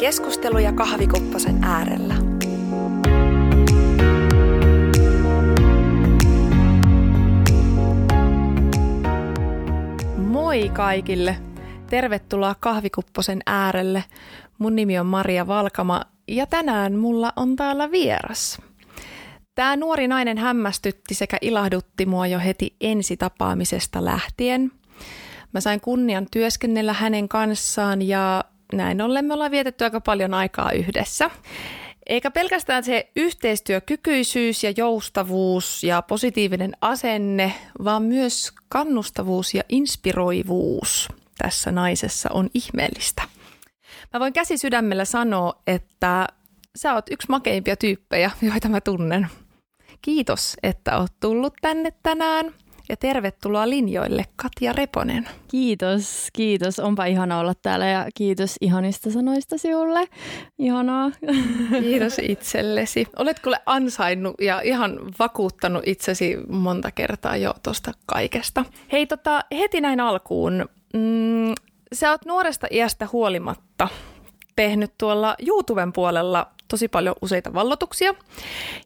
Keskusteluja kahvikupposen äärellä. Moi kaikille! Tervetuloa kahvikupposen äärelle. Mun nimi on Maria Valkama ja tänään mulla on täällä vieras. Tämä nuori nainen hämmästytti sekä ilahdutti mua jo heti ensitapaamisesta lähtien. Mä sain kunnian työskennellä hänen kanssaan ja näin ollen me ollaan vietetty aika paljon aikaa yhdessä. Eikä pelkästään se yhteistyökykyisyys ja joustavuus ja positiivinen asenne, vaan myös kannustavuus ja inspiroivuus tässä naisessa on ihmeellistä. Mä voin käsi sydämellä sanoa, että sä oot yksi makeimpia tyyppejä, joita mä tunnen. Kiitos, että oot tullut tänne tänään ja tervetuloa linjoille Katja Reponen. Kiitos, kiitos. Onpa ihana olla täällä ja kiitos ihanista sanoista sinulle. Ihanaa. Kiitos itsellesi. Oletko ansainnut ja ihan vakuuttanut itsesi monta kertaa jo tuosta kaikesta. Hei, tota, heti näin alkuun. Mm, sä oot nuoresta iästä huolimatta tehnyt tuolla YouTuben puolella tosi paljon useita vallotuksia.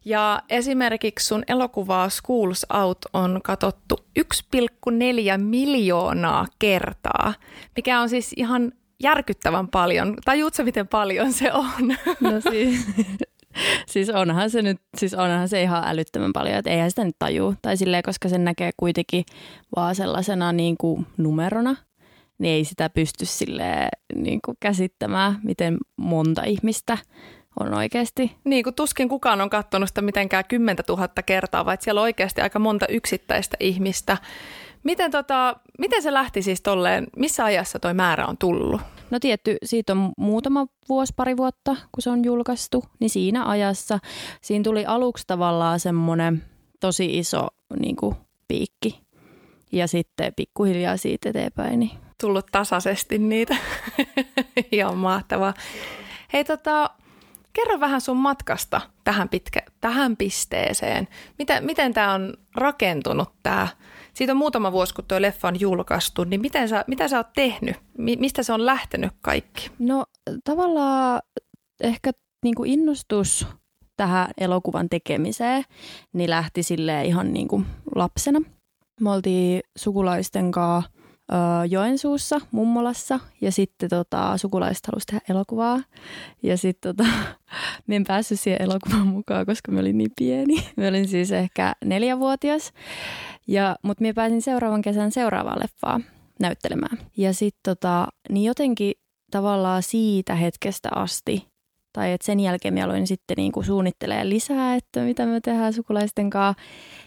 Ja esimerkiksi sun elokuvaa Schools Out on katottu 1,4 miljoonaa kertaa, mikä on siis ihan järkyttävän paljon. Tajuutko miten paljon se on? No siis, siis onhan se nyt, siis onhan se ihan älyttömän paljon, että eihän sitä nyt tajuu. Tai silleen, koska sen näkee kuitenkin vaan sellaisena niin kuin numerona, niin ei sitä pysty sille niin kuin käsittämään, miten monta ihmistä on oikeasti. Niin kuin tuskin kukaan on katsonut sitä mitenkään kymmentä tuhatta kertaa, vaan siellä on oikeasti aika monta yksittäistä ihmistä. Miten, tota, miten se lähti siis tolleen, missä ajassa toi määrä on tullut? No tietty, siitä on muutama vuosi, pari vuotta, kun se on julkaistu, niin siinä ajassa siinä tuli aluksi tavallaan semmoinen tosi iso niin kuin, piikki. Ja sitten pikkuhiljaa siitä eteenpäin. Niin. Tullut tasaisesti niitä. Ihan mahtavaa. Hei tota, Kerro vähän sun matkasta tähän, pitkä, tähän pisteeseen. Miten, miten tämä on rakentunut tämä? Siitä on muutama vuosi, kun tuo leffa on julkaistu, niin miten sä, mitä sä oot tehnyt? Mistä se on lähtenyt kaikki? No tavallaan ehkä niin kuin innostus tähän elokuvan tekemiseen, niin lähti sille ihan niin kuin lapsena. Me oltiin sukulaisten kanssa Joensuussa, mummolassa, ja sitten tota, sukulaiset halusivat tehdä elokuvaa. Ja sitten tota, en päässyt siihen elokuvaan mukaan, koska me olin niin pieni. Me olin siis ehkä neljävuotias, ja, mutta minä pääsin seuraavan kesän seuraavaan leffaan näyttelemään. Ja sitten tota, niin jotenkin tavallaan siitä hetkestä asti, tai että sen jälkeen minä aloin sitten niin kuin lisää, että mitä me tehdään sukulaisten kanssa,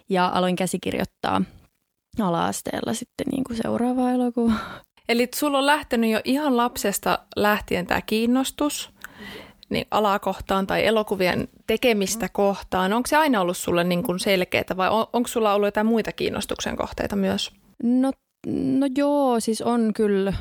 ja aloin käsikirjoittaa – ala-asteella sitten niin kuin seuraava elokuva. Eli sulla on lähtenyt jo ihan lapsesta lähtien tämä kiinnostus niin alakohtaan tai elokuvien tekemistä kohtaan. Onko se aina ollut sulle niin kuin selkeää vai on, onko sulla ollut jotain muita kiinnostuksen kohteita myös? No, no joo, siis on kyllä.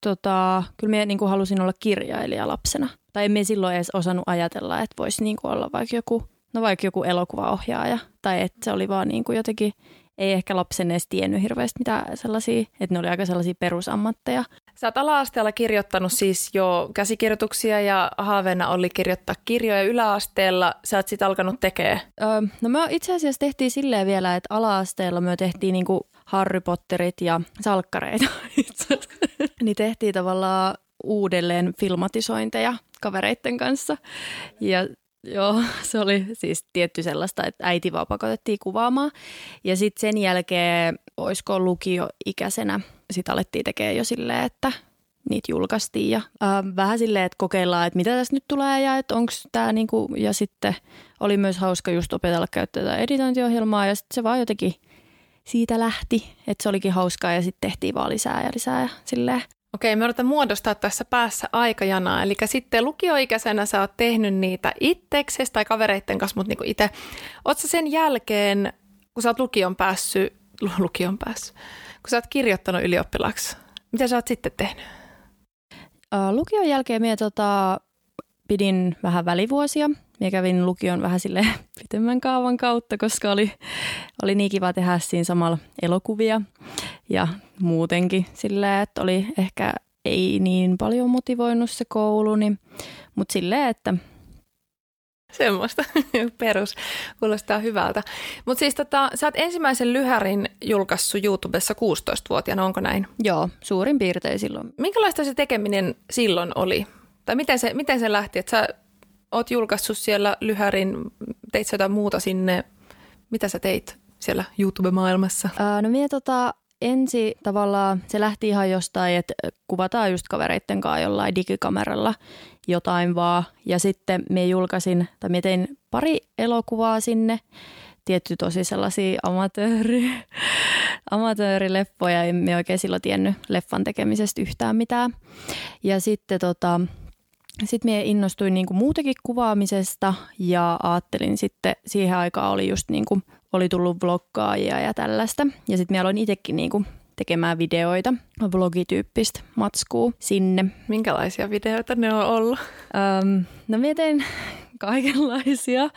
Tota, kyllä minä niin kuin halusin olla kirjailija lapsena. Tai emme silloin edes osannut ajatella, että voisi niin kuin olla vaikka joku, no vaikka joku elokuvaohjaaja. Tai että se oli vaan niin kuin jotenkin ei ehkä lapsen edes tiennyt hirveästi mitä sellaisia, että ne oli aika sellaisia perusammatteja. Sä oot ala-asteella kirjoittanut siis jo käsikirjoituksia ja haaveena oli kirjoittaa kirjoja yläasteella. Sä oot sitten alkanut tekemään. Öö, no me itse asiassa tehtiin silleen vielä, että ala-asteella me tehtiin niinku Harry Potterit ja salkkareita. niin tehtiin tavallaan uudelleen filmatisointeja kavereitten kanssa. Ja Joo, se oli siis tietty sellaista, että äiti vaan pakotettiin kuvaamaan. Ja sitten sen jälkeen, olisiko lukioikäisenä, sitten alettiin tekemään jo silleen, että niitä julkaistiin. Ja äh, vähän silleen, että kokeillaan, että mitä tässä nyt tulee ja että onko tämä niinku, ja sitten oli myös hauska just opetella käyttää tätä editointiohjelmaa ja sitten se vaan jotenkin siitä lähti, että se olikin hauskaa ja sitten tehtiin vaan lisää ja lisää ja silleen. Okei, me yritän muodostaa tässä päässä aikajanaa. Eli sitten lukioikäisenä sä oot tehnyt niitä itseksesi tai kavereitten kanssa, mutta niinku itse. Oletko sen jälkeen, kun sä oot lukion päässyt, lukion päässyt, kun sä oot kirjoittanut ylioppilaksi, mitä sä oot sitten tehnyt? lukion jälkeen minä tota, pidin vähän välivuosia. Minä kävin lukion vähän sille pitemmän kaavan kautta, koska oli, oli niin kiva tehdä siinä samalla elokuvia ja muutenkin silleen, että oli ehkä ei niin paljon motivoinut se koulu, niin Mutta silleen, että Semmoista perus. Kuulostaa hyvältä. Mutta siis tota, sä oot ensimmäisen lyhärin julkaissut YouTubessa 16-vuotiaana, onko näin? joo, suurin piirtein silloin. Minkälaista se tekeminen silloin oli? Tai miten se, miten se lähti? Että sä oot julkaissut siellä lyhärin, teit sä jotain muuta sinne. Mitä sä teit siellä YouTube-maailmassa? Ää, no mie tota, ensi tavallaan se lähti ihan jostain, että kuvataan just kavereitten kanssa jollain digikameralla jotain vaan. Ja sitten me julkaisin, tai me tein pari elokuvaa sinne, tietty tosi sellaisia amatööri, amatöörileppoja, en me oikein silloin tiennyt leffan tekemisestä yhtään mitään. Ja sitten tota, sitten minä innostuin niinku muutenkin kuvaamisesta ja ajattelin sitten, siihen aikaan oli just niinku, oli tullut vloggaajia ja tällaista. Ja sitten minä aloin itsekin niinku tekemään videoita, vlogityyppistä matskua sinne. Minkälaisia videoita ne on ollut? Öm, no minä tein kaikenlaisia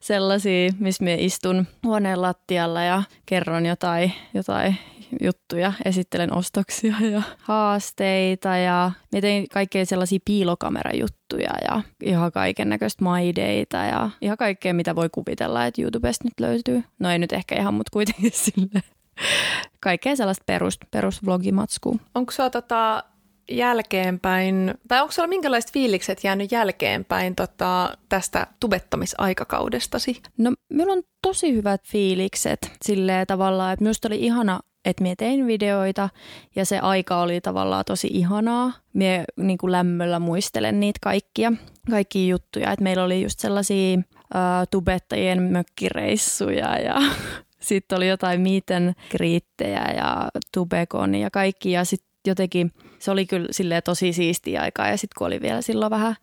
sellaisia, missä minä istun huoneen lattialla ja kerron jotain, jotain juttuja, esittelen ostoksia ja haasteita ja minä tein kaikkea sellaisia piilokamerajuttuja ja ihan kaiken näköistä maideita ja ihan kaikkea, mitä voi kuvitella, että YouTubesta nyt löytyy. No ei nyt ehkä ihan, mutta kuitenkin sille kaikkea sellaista perus, perusvlogimatskua. Onko sä tota, jälkeenpäin, tai onko sulla minkälaiset fiilikset jäänyt jälkeenpäin tota, tästä tubettamisaikakaudestasi? No, minulla on tosi hyvät fiilikset silleen tavallaan, että minusta oli ihana että minä tein videoita ja se aika oli tavallaan tosi ihanaa. Mie niin kuin lämmöllä muistelen niitä kaikkia, kaikkia juttuja. Että meillä oli just sellaisia ää, tubettajien mökkireissuja ja sitten oli jotain miiten kriittejä ja tubekon ja kaikki. Ja sitten jotenkin se oli kyllä silleen tosi siistiä aikaa ja sitten kun oli vielä silloin vähän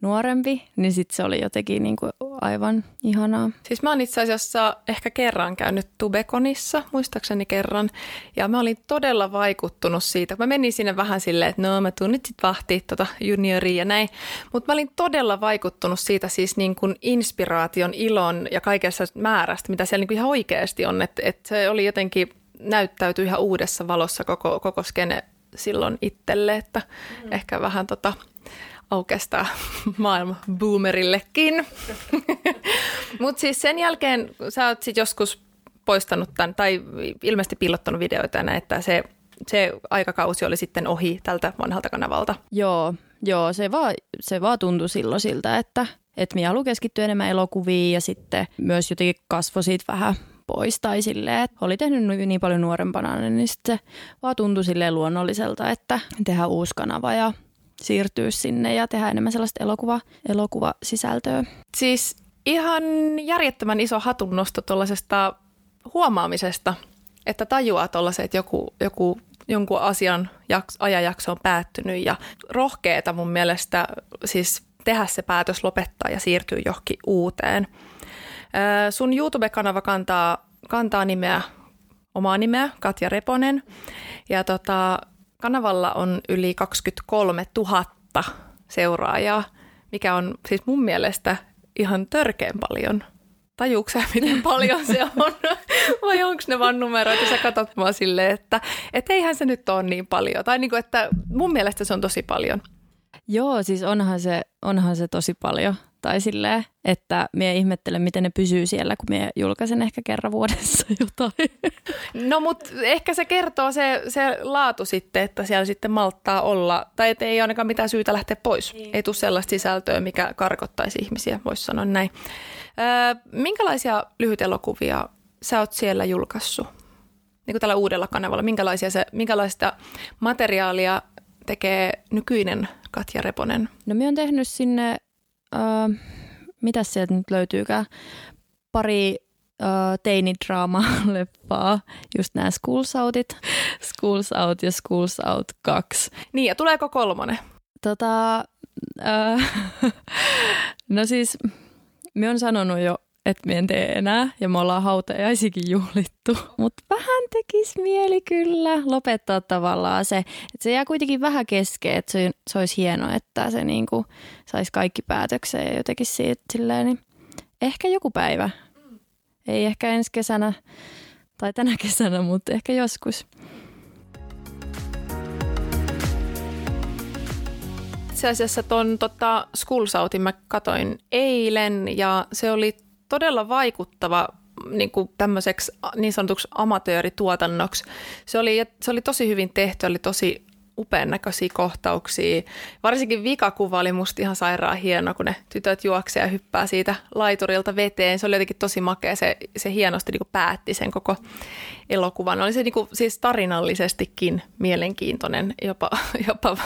nuorempi, niin sitten se oli jotenkin niin kuin aivan ihanaa. Siis mä oon itse asiassa ehkä kerran käynyt Tubekonissa, muistaakseni kerran, ja mä olin todella vaikuttunut siitä. Mä menin sinne vähän silleen, että no mä tuun nyt sit vahtii tota junioria ja näin, mutta mä olin todella vaikuttunut siitä siis niin kuin inspiraation, ilon ja kaikessa määrästä, mitä siellä niin kuin ihan oikeasti on, että, että se oli jotenkin näyttäytyi ihan uudessa valossa koko, koko skene silloin itselle, että mm. ehkä vähän tota, aukestaa maailma boomerillekin. Mutta siis sen jälkeen sä oot sit joskus poistanut tämän, tai ilmeisesti piilottanut videoita ja että se, se aikakausi oli sitten ohi tältä vanhalta kanavalta. Joo, joo se, vaan, se vaan tuntui silloin siltä, että, että minä haluan keskittyä enemmän elokuviin ja sitten myös jotenkin kasvoi siitä vähän pois tai silleen, että oli tehnyt niin paljon nuorempana, niin sitten se vaan tuntui silleen luonnolliselta, että tehdään uusi kanava ja siirtyä sinne ja tehdä enemmän sellaista elokuva, elokuvasisältöä. Siis ihan järjettömän iso hatunnosto tuollaisesta huomaamisesta, että tajuaa tuollaiset, että joku, joku jonkun asian jaks, ajanjakso on päättynyt ja rohkeeta mun mielestä siis tehdä se päätös lopettaa ja siirtyä johonkin uuteen. Sun YouTube-kanava kantaa, kantaa nimeä, omaa nimeä, Katja Reponen. Ja tota, Kanavalla on yli 23 000 seuraajaa, mikä on siis mun mielestä ihan törkeän paljon. Tajuuksä, miten paljon se on? Vai onko ne vaan numeroita, ja sä katsot vaan silleen, että et eihän se nyt ole niin paljon. Tai niin kuin, että mun mielestä se on tosi paljon. Joo, siis onhan se, onhan se tosi paljon. Tai silleen, että me ihmettelen, miten ne pysyy siellä, kun me julkaisen ehkä kerran vuodessa jotain. No mutta ehkä se kertoo se, se laatu sitten, että siellä sitten malttaa olla, tai että ei ainakaan mitään syytä lähteä pois. Niin. Ei tule sellaista sisältöä, mikä karkottaisi ihmisiä, voisi sanoa näin. Öö, minkälaisia lyhytelokuvia sä oot siellä julkaissut? Niin kuin tällä uudella kanavalla, minkälaisia se, minkälaista materiaalia tekee nykyinen Katja Reponen? No me on tehnyt sinne äh, mitä sieltä nyt löytyykään, pari äh, teinidraama-leppaa, just nämä Schools Outit, Schools Out ja Schools Out 2. Niin, ja tuleeko kolmonen? Tota, äh, no siis, me on sanonut jo että me en tee enää ja me ollaan hautajaisikin juhlittu. Mutta vähän tekisi mieli kyllä lopettaa tavallaan se, että se jää kuitenkin vähän kesken, että se, se olisi hienoa, että se niinku saisi kaikki päätökseen ja jotenkin siitä silleen, niin ehkä joku päivä. Ei ehkä ensi kesänä tai tänä kesänä, mutta ehkä joskus. itse asiassa ton tota, Schoolsoutin mä katoin eilen ja se oli todella vaikuttava niin kuin tämmöiseksi niin sanotuksi amatöörituotannoksi. Se oli, se oli tosi hyvin tehty, oli tosi upean näköisiä kohtauksia. Varsinkin vikakuva oli musta ihan sairaan hieno, kun ne tytöt juoksee ja hyppää siitä laiturilta veteen. Se oli jotenkin tosi makea. Se, se hienosti niin päätti sen koko elokuvan. Oli se niin kuin, siis tarinallisestikin mielenkiintoinen, jopa, jopa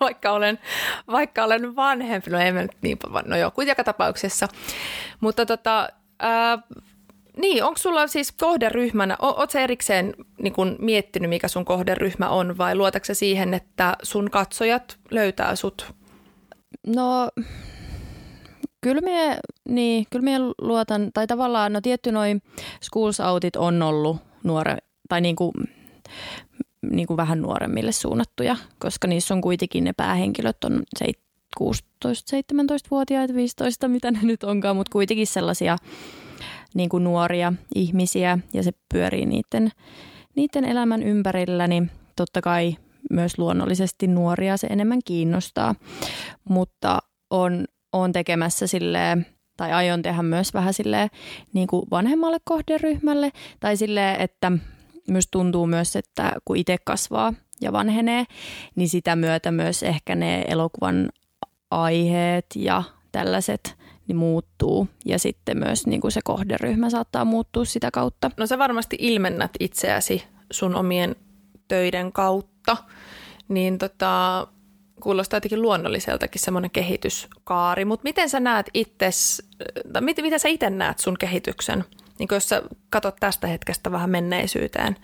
vaikka, olen, vaikka olen vanhempi. No ei nyt niin, no joo, kuitenkin tapauksessa. Mutta tota, ää, niin, onko sulla siis kohderyhmänä, ootko erikseen niin kun miettinyt, mikä sun kohderyhmä on vai luotatko siihen, että sun katsojat löytää sut? No, kyllä me, niin, kyllä me luotan, tai tavallaan, no tietty noin schools outit on ollut nuore, tai niin kuin, niin kuin vähän nuoremmille suunnattuja, koska niissä on kuitenkin ne päähenkilöt on 16-17-vuotiaita, 15, mitä ne nyt onkaan, mutta kuitenkin sellaisia niin kuin nuoria ihmisiä ja se pyörii niiden, niiden elämän ympärillä, niin totta kai myös luonnollisesti nuoria se enemmän kiinnostaa. Mutta on, on tekemässä silleen, tai aion tehdä myös vähän silleen niin kuin vanhemmalle kohderyhmälle, tai silleen, että myös tuntuu myös, että kun itse kasvaa ja vanhenee, niin sitä myötä myös ehkä ne elokuvan aiheet ja tällaiset niin muuttuu. Ja sitten myös niin kuin se kohderyhmä saattaa muuttua sitä kautta. No sä varmasti ilmennät itseäsi sun omien töiden kautta, niin tota, kuulostaa jotenkin luonnolliseltakin semmoinen kehityskaari, mutta miten sä näet itses, tai miten, miten sä itse näet sun kehityksen, niin jos sä katsot tästä hetkestä vähän menneisyyteen,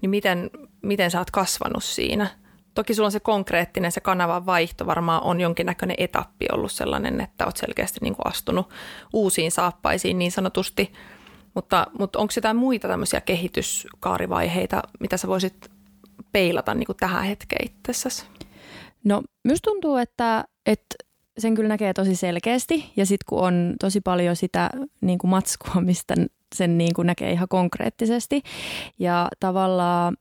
niin miten, miten sä oot kasvanut siinä – Toki sulla on se konkreettinen, se kanavan vaihto varmaan on jonkinnäköinen etappi ollut sellainen, että olet selkeästi niin kuin astunut uusiin saappaisiin niin sanotusti. Mutta, mutta onko jotain muita tämmöisiä kehityskaarivaiheita, mitä sä voisit peilata niin kuin tähän hetkeen itsessäsi? No, myös tuntuu, että, että sen kyllä näkee tosi selkeästi ja sitten kun on tosi paljon sitä niin kuin matskua, mistä sen niin kuin näkee ihan konkreettisesti ja tavallaan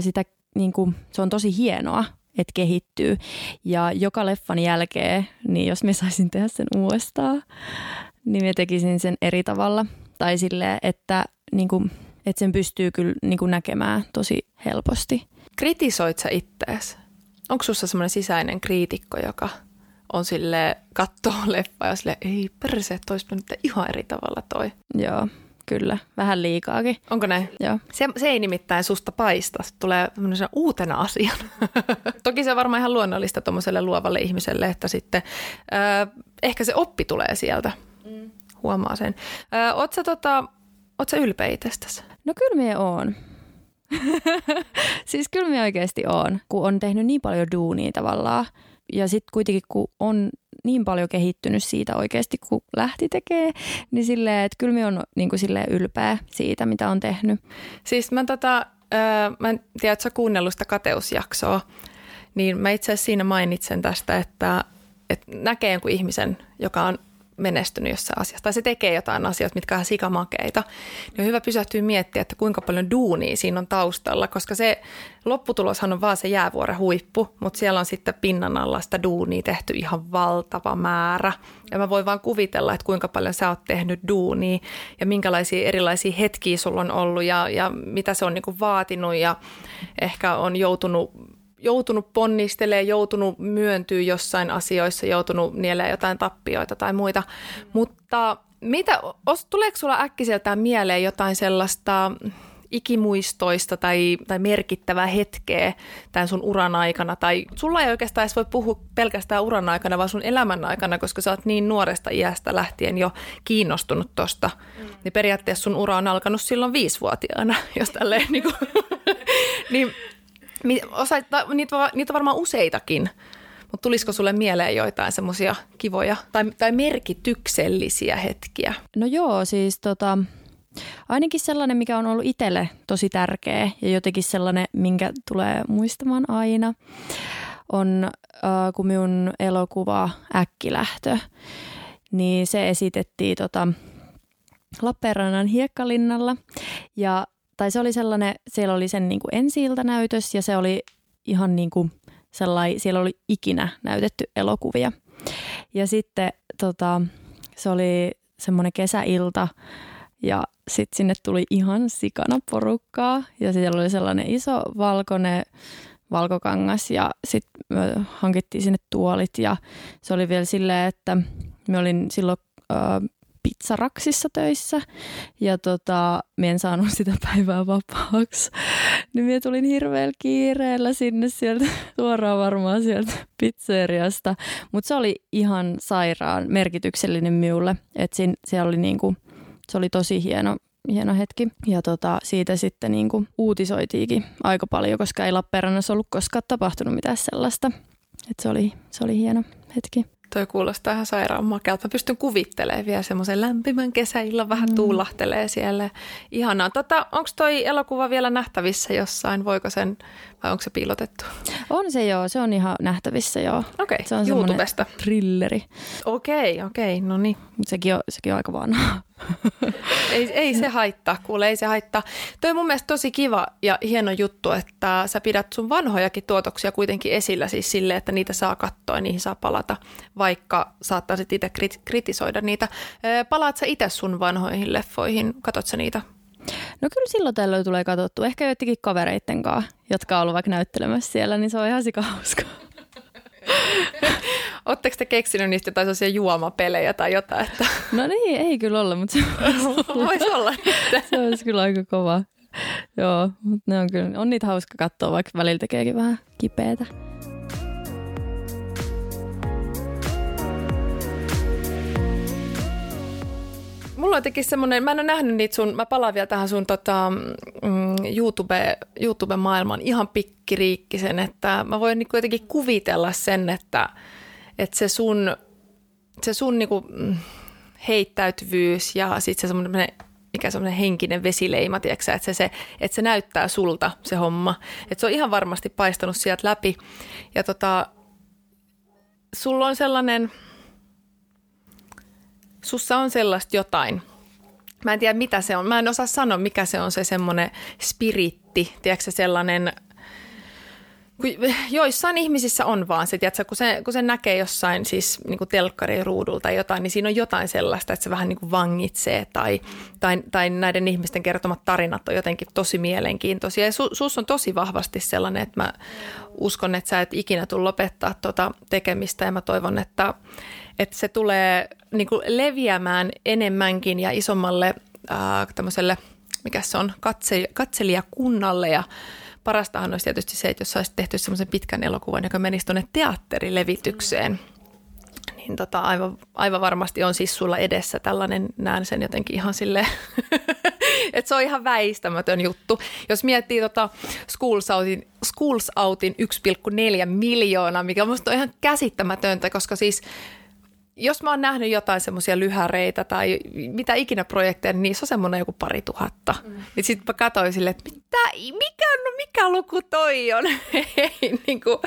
sitä niin kuin, se on tosi hienoa, että kehittyy. Ja joka leffan jälkeen, niin jos me saisin tehdä sen uudestaan, niin me tekisin sen eri tavalla. Tai silleen, että, niin kuin, että sen pystyy kyllä niin kuin näkemään tosi helposti. Kritisoit sä ittees? Onko sussa semmoinen sisäinen kriitikko, joka on sille kattoo leffa ja sille ei perse, että olisi ihan eri tavalla toi? Joo, Kyllä, vähän liikaakin. Onko näin? Joo. Se, se ei nimittäin susta paista, se tulee uutena asiana. Toki se on varmaan ihan luonnollista tuommoiselle luovalle ihmiselle, että sitten äh, ehkä se oppi tulee sieltä. Mm. Huomaa sen. Äh, oot sä, tota, oot sä ylpeä itsestäsi? No kyllä me oon. siis kyllä me oikeasti oon, kun on tehnyt niin paljon duunia tavallaan. Ja sitten kuitenkin, kun on niin paljon kehittynyt siitä oikeasti, kun lähti tekee, niin silleen, että kyllä minä on niin kuin silleen ylpeä siitä, mitä on tehnyt. Siis mä, tota, äh, mä en tiedä, että sä kuunnellut sitä kateusjaksoa, niin mä itse asiassa siinä mainitsen tästä, että, että näkee jonkun ihmisen, joka on menestynyt jossain asiassa, tai se tekee jotain asioita, mitkä on sikamakeita, niin on hyvä pysähtyä miettiä, että kuinka paljon duunia siinä on taustalla, koska se lopputuloshan on vaan se jäävuoren huippu, mutta siellä on sitten pinnan alla sitä duunia tehty ihan valtava määrä. Ja mä voin vaan kuvitella, että kuinka paljon sä oot tehnyt duunia ja minkälaisia erilaisia hetkiä sulla on ollut ja, ja mitä se on niin vaatinut ja ehkä on joutunut joutunut ponnistelemaan, joutunut myöntyä jossain asioissa, joutunut nielemään jotain tappioita tai muita. Mutta mitä, os, tuleeko sulla äkkiseltään mieleen jotain sellaista ikimuistoista tai, tai merkittävää hetkeä tämän sun uran aikana? Tai sulla ei oikeastaan edes voi puhua pelkästään uran aikana, vaan sun elämän aikana, koska sä oot niin nuoresta iästä lähtien jo kiinnostunut tosta. Mm. Niin periaatteessa sun ura on alkanut silloin viisivuotiaana, jos tälleen niin kuin, niin Osa, niitä, niitä on varmaan useitakin, mutta tulisiko sulle mieleen joitain semmoisia kivoja tai, tai merkityksellisiä hetkiä? No joo, siis tota, ainakin sellainen, mikä on ollut itselle tosi tärkeä ja jotenkin sellainen, minkä tulee muistamaan aina, on äh, kun minun elokuva Äkkilähtö, niin se esitettiin tota, Lappeenrannan hiekkalinnalla ja tai se oli sellainen, siellä oli sen niin kuin ensi näytös ja se oli ihan niin kuin sellai, siellä oli ikinä näytetty elokuvia. Ja sitten tota, se oli semmoinen kesäilta ja sitten sinne tuli ihan sikana porukkaa ja siellä oli sellainen iso valkoinen valkokangas ja sitten hankittiin sinne tuolit ja se oli vielä silleen, että me olin silloin pizzaraksissa töissä ja tota, me en saanut sitä päivää vapaaksi. Niin minä tulin hirveällä kiireellä sinne sieltä, suoraan varmaan sieltä pizzeriasta. Mutta se oli ihan sairaan merkityksellinen minulle, että siellä oli niinku, se oli tosi hieno, hieno hetki. Ja tota, siitä sitten niinku uutisoitiinkin aika paljon, koska ei Lappeenrannassa ollut koskaan tapahtunut mitään sellaista. Et se, oli, se oli hieno hetki. Toi kuulostaa ihan sairaan makealta. Mä pystyn kuvittelemaan vielä semmoisen lämpimän kesäillan, vähän mm. tuulahtelee siellä. Ihanaa. Tota, onko toi elokuva vielä nähtävissä jossain? Voiko sen, vai onko se piilotettu? On se joo, se on ihan nähtävissä joo. Okei, okay, se on YouTubesta. Trilleri. Okei, okay, okei, okay, no niin. Sekin on, sekin on aika vanha. Ei, ei se haittaa, kuule, ei se haittaa. Toi on mun mielestä tosi kiva ja hieno juttu, että sä pidät sun vanhojakin tuotoksia kuitenkin esillä siis sille, että niitä saa katsoa ja niihin saa palata, vaikka saattaisit itse kritisoida niitä. Palaat sä itse sun vanhoihin leffoihin, katot sä niitä? No kyllä silloin tällöin tulee katsottu. Ehkä joidenkin kavereitten kanssa, jotka on ollut vaikka näyttelemässä siellä, niin se on ihan sika hauskaa. Oletteko te keksinyt niistä jotain sellaisia juomapelejä tai jotain? Että... No niin, ei kyllä olla, mutta se voisi olla. se olisi kyllä aika kova. Joo, mutta ne on kyllä, on niitä hauska katsoa, vaikka välillä tekeekin vähän kipeätä. Mulla on jotenkin semmoinen, mä en ole nähnyt niitä sun, mä palaan vielä tähän sun tota, mm, YouTube, YouTube-maailman ihan pikkiriikkisen, että mä voin niin jotenkin kuvitella sen, että, että se sun, se sun niin kuin, mm, heittäytyvyys ja sitten se semmoinen mikä semmoinen henkinen vesileima, tiiäksä, että se, se, että se näyttää sulta se homma. Että se on ihan varmasti paistanut sieltä läpi. Ja tota, sulla on sellainen, sussa on sellaista jotain. Mä en tiedä, mitä se on. Mä en osaa sanoa, mikä se on se semmoinen spiritti, tiedätkö sellainen kun joissain ihmisissä on vaan se, tiedätkö, kun, se, kun se näkee jossain siis niin kuin telkkariruudulta tai jotain, niin siinä on jotain sellaista, että se vähän niin kuin vangitsee tai, tai, tai näiden ihmisten kertomat tarinat on jotenkin tosi mielenkiintoisia. Ja su, sus on tosi vahvasti sellainen, että mä uskon, että sä et ikinä tule lopettaa tuota tekemistä ja mä toivon, että, että se tulee niin kuin leviämään enemmänkin ja isommalle ää, tämmöiselle, mikä se on, katse, katselijakunnalle ja parastahan olisi tietysti se, että jos olisi tehty semmoisen pitkän elokuvan, joka menisi tuonne teatterilevitykseen, niin tota, aivan, aivan varmasti on siis sulla edessä tällainen, näen sen jotenkin ihan sille, että se on ihan väistämätön juttu. Jos miettii tota Schools Outin, Schools Outin 1,4 miljoonaa, mikä minusta on ihan käsittämätöntä, koska siis jos mä oon nähnyt jotain semmoisia lyhäreitä tai mitä ikinä projekteja, niin niissä on semmoinen joku pari tuhatta. Mm. Niin sitten mä katsoin silleen, että mitä, mikä, no mikä luku toi on? Ei, niin kuin,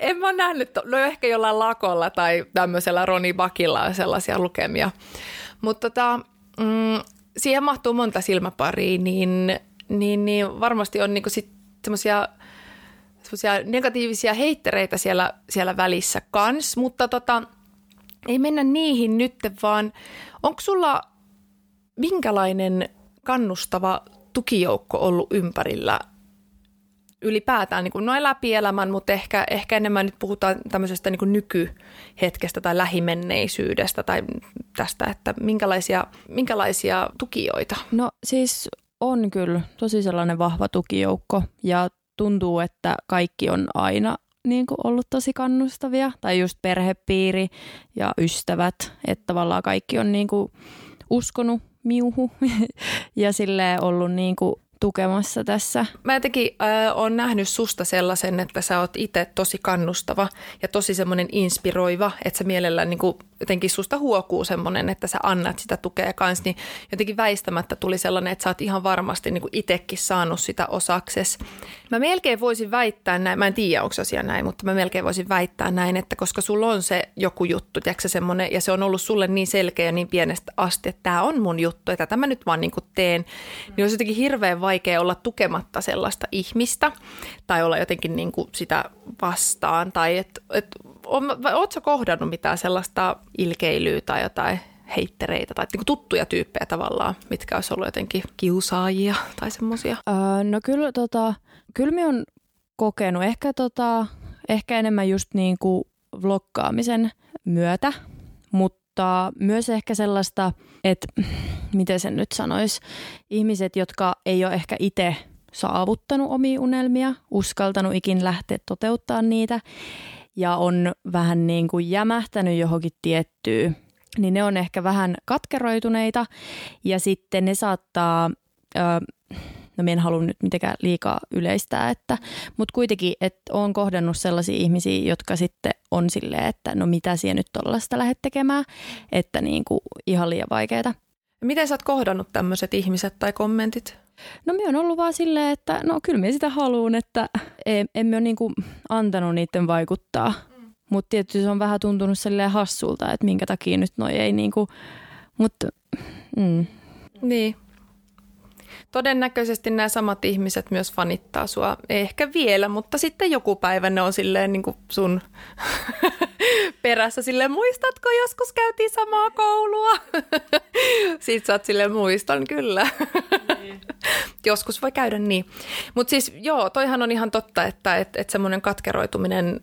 en mä nähnyt, no ehkä jollain lakolla tai tämmöisellä Roni Bakilla on sellaisia lukemia. Mutta tota, mm, siihen mahtuu monta silmäparia, niin, niin, niin varmasti on niinku sit semmoisia negatiivisia heittereitä siellä, siellä välissä kans, mutta tota – ei mennä niihin nyt, vaan onko sulla minkälainen kannustava tukijoukko ollut ympärillä ylipäätään niin kuin noin läpi elämän, mutta ehkä, ehkä enemmän nyt puhutaan tämmöisestä niin kuin nykyhetkestä tai lähimenneisyydestä tai tästä, että minkälaisia, minkälaisia tukijoita? No siis on kyllä tosi sellainen vahva tukijoukko ja tuntuu, että kaikki on aina niin kuin ollut tosi kannustavia, tai just perhepiiri ja ystävät, että tavallaan kaikki on niin kuin uskonut miuhu ja sille ollut niin kuin tukemassa tässä. Mä jotenkin äh, on nähnyt susta sellaisen, että sä oot itse tosi kannustava ja tosi semmoinen inspiroiva, että sä mielellään niin kuin, jotenkin susta huokuu semmoinen, että sä annat sitä tukea kanssa, niin jotenkin väistämättä tuli sellainen, että sä oot ihan varmasti niin itsekin saanut sitä osakses. Mä melkein voisin väittää näin, mä en tiedä onko asia näin, mutta mä melkein voisin väittää näin, että koska sulla on se joku juttu, tiedätkö, semmoinen, ja se on ollut sulle niin selkeä ja niin pienestä asti, että tämä on mun juttu, että tämä mä nyt vaan niin teen, niin olisi jotenkin hirveän vaikea olla tukematta sellaista ihmistä tai olla jotenkin niin kuin sitä vastaan, tai että et, ootko kohdannut mitään sellaista ilkeilyä tai jotain heittereitä tai niin tuttuja tyyppejä tavallaan, mitkä olisi ollut jotenkin kiusaajia tai semmoisia? Öö, no kyllä, tota, kyllä minä olen kokenut ehkä, tota, ehkä enemmän just niin kuin myötä, mutta myös ehkä sellaista, että miten sen nyt sanoisi, ihmiset, jotka ei ole ehkä itse saavuttanut omia unelmia, uskaltanut ikin lähteä toteuttaa niitä ja on vähän niin kuin jämähtänyt johonkin tiettyyn niin ne on ehkä vähän katkeroituneita ja sitten ne saattaa, ö, no minä en halua nyt mitenkään liikaa yleistää, että, mutta kuitenkin, että olen kohdannut sellaisia ihmisiä, jotka sitten on silleen, että no mitä siellä nyt tuollaista lähdet tekemään, että niin kuin ihan liian vaikeaa. Miten sä oot kohdannut tämmöiset ihmiset tai kommentit? No minä on ollut vaan silleen, että no kyllä minä sitä haluan, että emme ole niin kuin antanut niiden vaikuttaa. Mutta tietysti se on vähän tuntunut silleen hassulta, että minkä takia nyt noi ei niinku, mutta mm. Niin. Todennäköisesti nämä samat ihmiset myös fanittaa sua. Ehkä vielä, mutta sitten joku päivä ne on silleen niin sun perässä silleen, muistatko joskus käytiin samaa koulua? Sitten sä oot silleen, muistan kyllä. Joskus voi käydä niin. Mutta siis joo, toihan on ihan totta, että et, et semmoinen katkeroituminen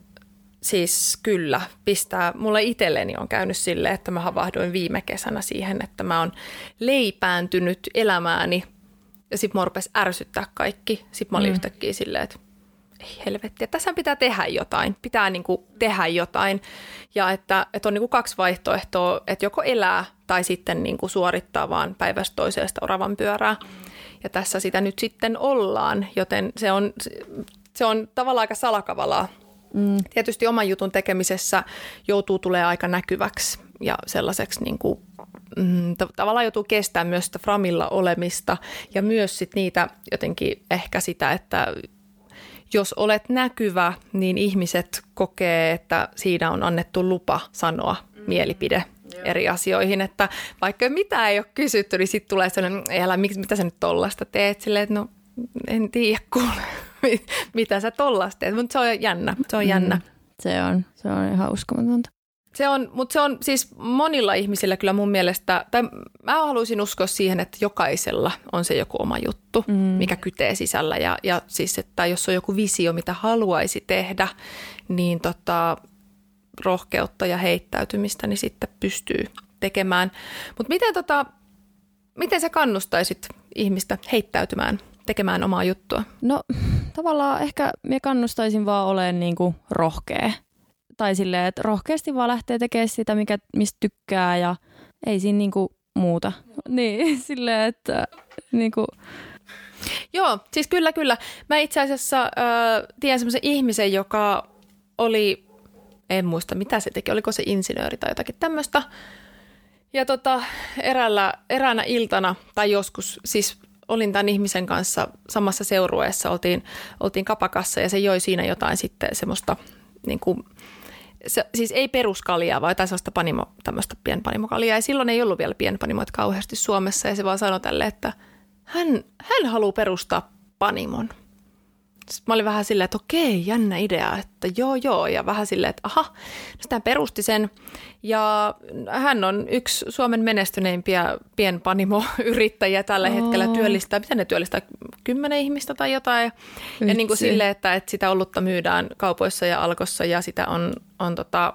Siis kyllä, pistää. Mulla itselleni on käynyt sille, että mä havahduin viime kesänä siihen, että mä oon leipääntynyt elämääni ja sit mua rupesi ärsyttää kaikki. Sitten mä olin mm. yhtäkkiä silleen, että ei helvetti, tässä pitää tehdä jotain, pitää niinku tehdä jotain. Ja että, että on niinku kaksi vaihtoehtoa, että joko elää tai sitten niinku suorittaa vaan päivästä toiseen sitä oravan pyörää. Ja tässä sitä nyt sitten ollaan, joten se on, se on tavallaan aika salakavalaa Mm. Tietysti oman jutun tekemisessä joutuu tulee aika näkyväksi ja sellaiseksi niin kuin, mm, tavallaan joutuu kestämään myös sitä framilla olemista ja myös sit niitä jotenkin ehkä sitä, että jos olet näkyvä, niin ihmiset kokee, että siinä on annettu lupa sanoa mm. mielipide eri asioihin, että vaikka mitä ei ole kysytty, niin sitten tulee sellainen, älä, mitä sä nyt tollasta teet, silleen, että no en tiedä kuule mitä sä tollasta teet, mutta se on jännä. Se on mm. jännä. Se on, se on ihan uskomatonta. Se on, mutta se on siis monilla ihmisillä kyllä mun mielestä, tai mä haluaisin uskoa siihen, että jokaisella on se joku oma juttu, mm. mikä kytee sisällä. Ja, ja siis, että jos on joku visio, mitä haluaisi tehdä, niin tota, rohkeutta ja heittäytymistä, niin sitten pystyy tekemään. Mutta miten, tota, miten sä kannustaisit ihmistä heittäytymään tekemään omaa juttua? No tavallaan ehkä me kannustaisin vaan olemaan niin kuin rohkea. Tai silleen, että rohkeasti vaan lähtee tekemään sitä, mikä, mistä tykkää ja ei siinä niin kuin muuta. Niin, silleen, että niin kuin... Joo, siis kyllä, kyllä. Mä itse asiassa äh, tiedän semmoisen ihmisen, joka oli, en muista mitä se teki, oliko se insinööri tai jotakin tämmöistä. Ja tota, eräällä, eräänä iltana tai joskus, siis olin tämän ihmisen kanssa samassa seurueessa, oltiin, oltiin kapakassa ja se joi siinä jotain sitten semmoista niin kuin, se, siis ei peruskaljaa, vaan jotain sellaista panimo, tämmöistä pienpanimokaljaa. Ja silloin ei ollut vielä pienpanimoita kauheasti Suomessa ja se vaan sanoi tälle, että hän, hän haluaa perustaa panimon – sitten mä olin vähän silleen, että okei, jännä idea, että joo joo, ja vähän silleen, että aha, sitten hän perusti sen, ja hän on yksi Suomen menestyneimpiä pienpanimo-yrittäjiä tällä oh. hetkellä työllistää, mitä ne työllistää, kymmenen ihmistä tai jotain, Vitsi. ja niin kuin silleen, että, että sitä olutta myydään kaupoissa ja alkossa, ja sitä on, on tota,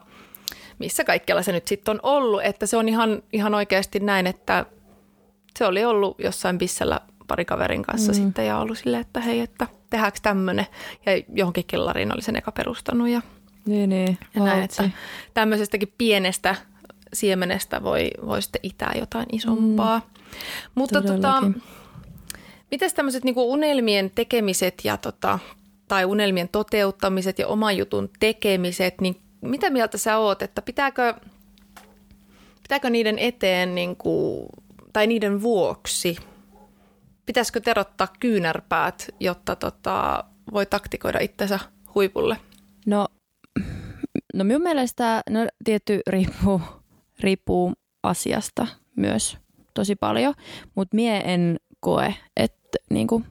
missä kaikkialla se nyt sitten on ollut, että se on ihan, ihan oikeasti näin, että se oli ollut jossain bissellä parikaverin kanssa mm. sitten ja ollut silleen, että hei, että – tehdäänkö tämmöinen. Ja johonkin kellariin oli sen eka perustanut ja, niin, niin. ja näin, että tämmöisestäkin pienestä siemenestä voi, voi sitten itää jotain isompaa. Mm. Mutta tota, miten tämmöiset niinku unelmien tekemiset ja tota, tai unelmien toteuttamiset ja oman jutun tekemiset, niin mitä mieltä sä oot, että pitääkö, pitääkö niiden eteen niinku, tai niiden vuoksi pitäisikö terottaa kyynärpäät, jotta tota, voi taktikoida itsensä huipulle? No, no minun mielestä no, tietty riippuu, riippuu asiasta myös tosi paljon, mutta mie en koe, että niinku,